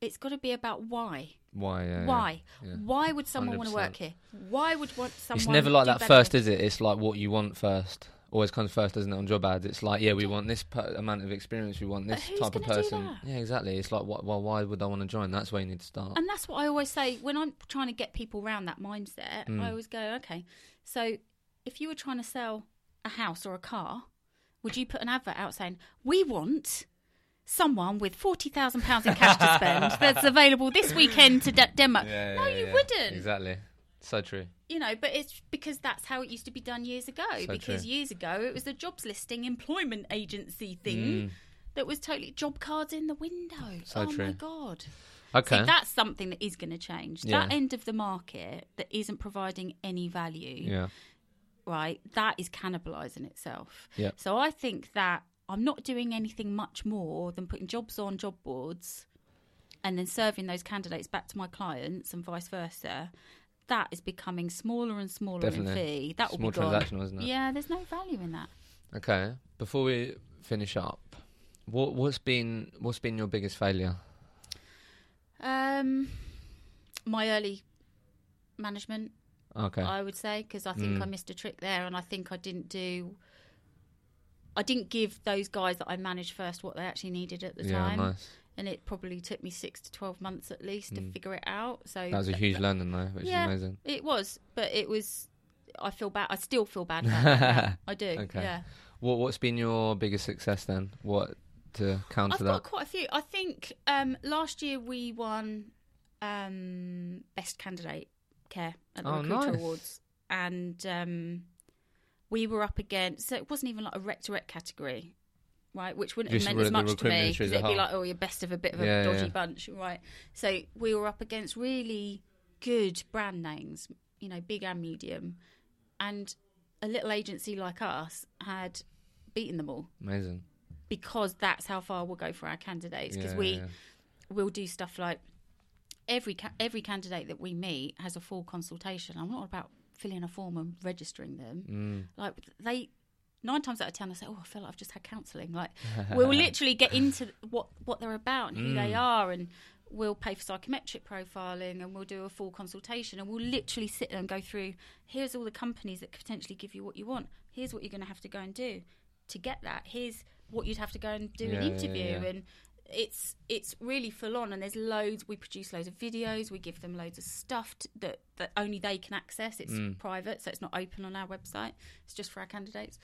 it's got to be about why. Why? Yeah, why? yeah. Why would someone want to work here? Why would want someone? It's never like that first, here? is it? It's like what you want first. Always comes first, doesn't it? On job ads, it's like, yeah, we want this per- amount of experience. We want this who's type of gonna do person. that? Yeah, exactly. It's like, what, well, why would I want to join? That's where you need to start. And that's what I always say when I'm trying to get people around that mindset. Mm. I always go, okay, so if you were trying to sell a house or a car, would you put an advert out saying, we want someone with £40,000 in cash to spend [LAUGHS] that's available this weekend to de- demo? No, you wouldn't. Exactly. So true. You know, but it's because that's how it used to be done years ago. So because true. years ago, it was the jobs listing employment agency thing. Mm. That was totally job cards in the window. So oh my god! Okay. See, that's something that is going to change. Yeah. That end of the market that isn't providing any value, yeah. right? That is cannibalising itself. Yeah. So I think that I'm not doing anything much more than putting jobs on job boards and then serving those candidates back to my clients and vice versa. That is becoming smaller and smaller Definitely. in fee. That will be gone. transactional, isn't it? Yeah, there's no value in that. Okay. Before we finish up, what what's been what's been your biggest failure? Um, my early management Okay. I would say, because I think Mm. I missed a trick there, and I think I didn't do. I didn't give those guys that I managed first what they actually needed at the yeah, time, nice. And it probably took me six to twelve months at least to Mm. figure it out. So That was a huge th- learning though, which Yeah. is amazing. It was, but it was. I feel bad. I still feel bad about that. [LAUGHS] I do. Okay. Yeah. What what's been your biggest success then? What to counter I've that? got quite a few. I think um, last year we won um, best candidate care at the Oh, Recruiter nice. Awards, and um, we were up against. So it wasn't even like a rec to rec category, right? Which wouldn't have meant as much to me because it'd be like, oh, you're best of a bit of a Yeah, dodgy yeah. bunch, right? So we were up against really good brand names, you know, big and medium, and a little agency like us had beaten them all Amazing. because that's how far we'll go for our candidates because Yeah, we we'll do stuff like every ca- every candidate that we meet has a full consultation i'm not about filling a form and registering them Mm. like they nine times out of ten they say oh i feel like i've just had counselling. Like [LAUGHS] we'll literally get into what what they're about and who they Mm. are and we'll pay for psychometric profiling and we'll do a full consultation and we'll literally sit there and go through here's all the companies that could potentially give you what you want. Here's what you're going to have to go and do to get that. Here's what you'd have to go and do Yeah, an interview. yeah. and it's it's really full on and there's loads we produce loads of videos we give them loads of stuff t that that only they can access. It's Mm. private so it's not open on our website. It's just for our candidates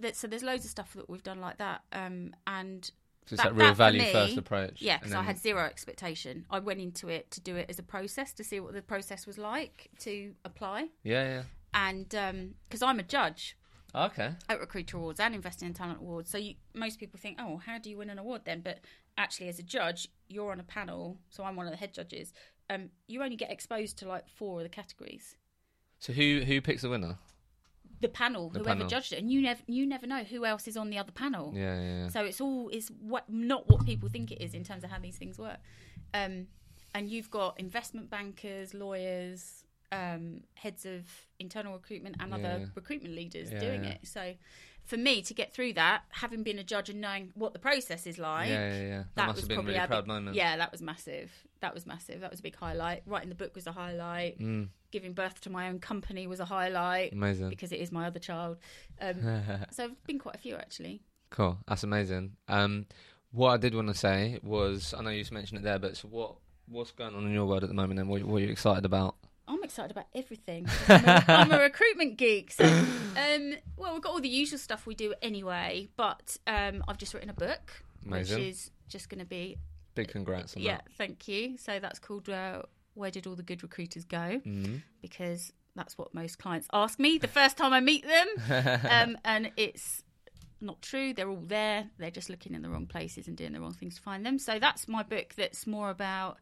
that, so there's loads of stuff that we've done like that um, and So it's that- that, real that value me- first approach. yeah, because I had zero expectation. I went into it to do it as a process to see what the process was like to apply, Yeah, yeah. and because I'm a judge. Okay. at Recruiter Awards and Investing in Talent Awards, so you, most people think, oh, how do you win an award then? But actually, as a judge, you're on a panel, so I'm one of the head judges. Um, you only get exposed to like four of the categories. So who who picks the winner? The panel, The whoever panel. judged it, and you never you never know who else is on the other panel. Yeah, yeah, yeah. So it's all is what not what people think it is in terms of how these things work. Um, and you've got investment bankers, lawyers, um, heads of internal recruitment, and Yeah. other recruitment leaders Yeah, doing yeah. it. So for me to get through that, having been a judge and knowing what the process is like, yeah, yeah, yeah. That, that must was have been a probably really our proud big- moment. Yeah, that was massive. That was massive. That was a big highlight. Writing the book was a highlight. Mm, Giving birth to my own company was a highlight amazing. because it is my other child. Um, [LAUGHS] so I've been quite a few actually. cool. That's amazing. Um, what I did want to say was, I know you just mentioned it there, but so what what's going on in your world at the moment, and what, what are you excited about? I'm excited about everything. I'm a, I'm a [LAUGHS] recruitment geek. So, um, well, we've got all the usual stuff we do anyway, but um, I've just written a book, Amazing. which is just going to be Big congrats on yeah, that. Yeah, thank you. So that's called uh, "Where Did All the Good Recruiters Go?" Mm. because that's what most clients ask me the first time I meet them, [LAUGHS] um, and it's not true. They're all there. They're just looking in the wrong places and doing the wrong things to find them. So that's my book. That's more about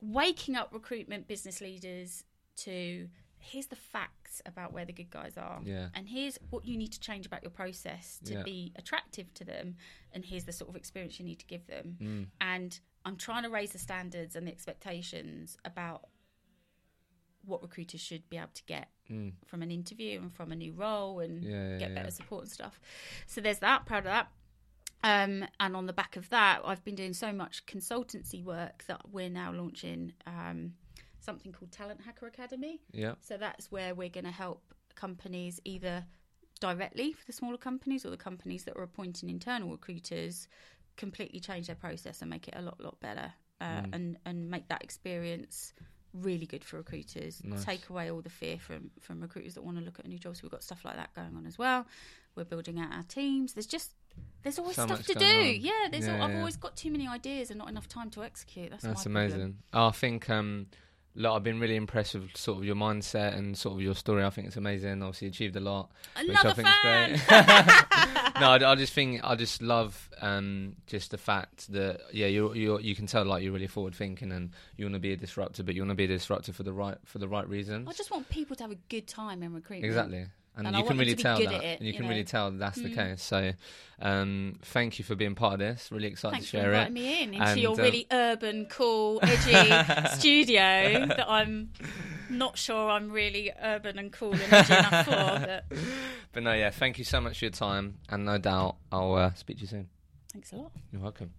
waking up recruitment business leaders to here's the facts about where the good guys are Yeah. and here's what you need to change about your process to Yeah. be attractive to them and here's the sort of experience you need to give them Mm. and i'm trying to raise the standards and the expectations about what recruiters should be able to get Mm. from an interview and from a new role and Yeah, get better support and stuff so there's that proud of that um, and on the back of that, I've been doing so much consultancy work that we're now launching um, something called Talent Hacker Academy. Yeah. So that's where we're going to help companies either directly for the smaller companies or the companies that are appointing internal recruiters completely change their process and make it a lot, lot better uh, Mm. and, and make that experience really good for recruiters. Nice. Take away all the fear from, from recruiters that want to look at a new job. So We've got stuff like that going on as well. We're building out our teams. There's just there's always So stuff to do. on. Yeah, there's Yeah, al- I've yeah. always got too many ideas and not enough time to execute. That's, That's my amazing. Oh, I think um, look, I've been really impressed with sort of your mindset and sort of your story. I think it's amazing. Obviously, achieved a lot, which I think fan. is great. [LAUGHS] no, I, I just think I just love um, just the fact that yeah, you you you can tell like you're really forward thinking and you want to be a disruptor, but you want to be a disruptor for the right for the right reasons. I just want people to have a good time in recruitment. Exactly. And, And you can really tell that. at it, and you you can know. really tell that's the Mm. case. So, um, thank you for being part of this. Really excited Thanks to for share inviting it. me in into And, your um, really urban, cool, edgy [LAUGHS] studio that I'm not sure I'm really urban and cool and edgy enough for. But But no, yeah, thank you so much for your time. And no doubt I'll uh, speak to you soon. thanks a lot. You're welcome.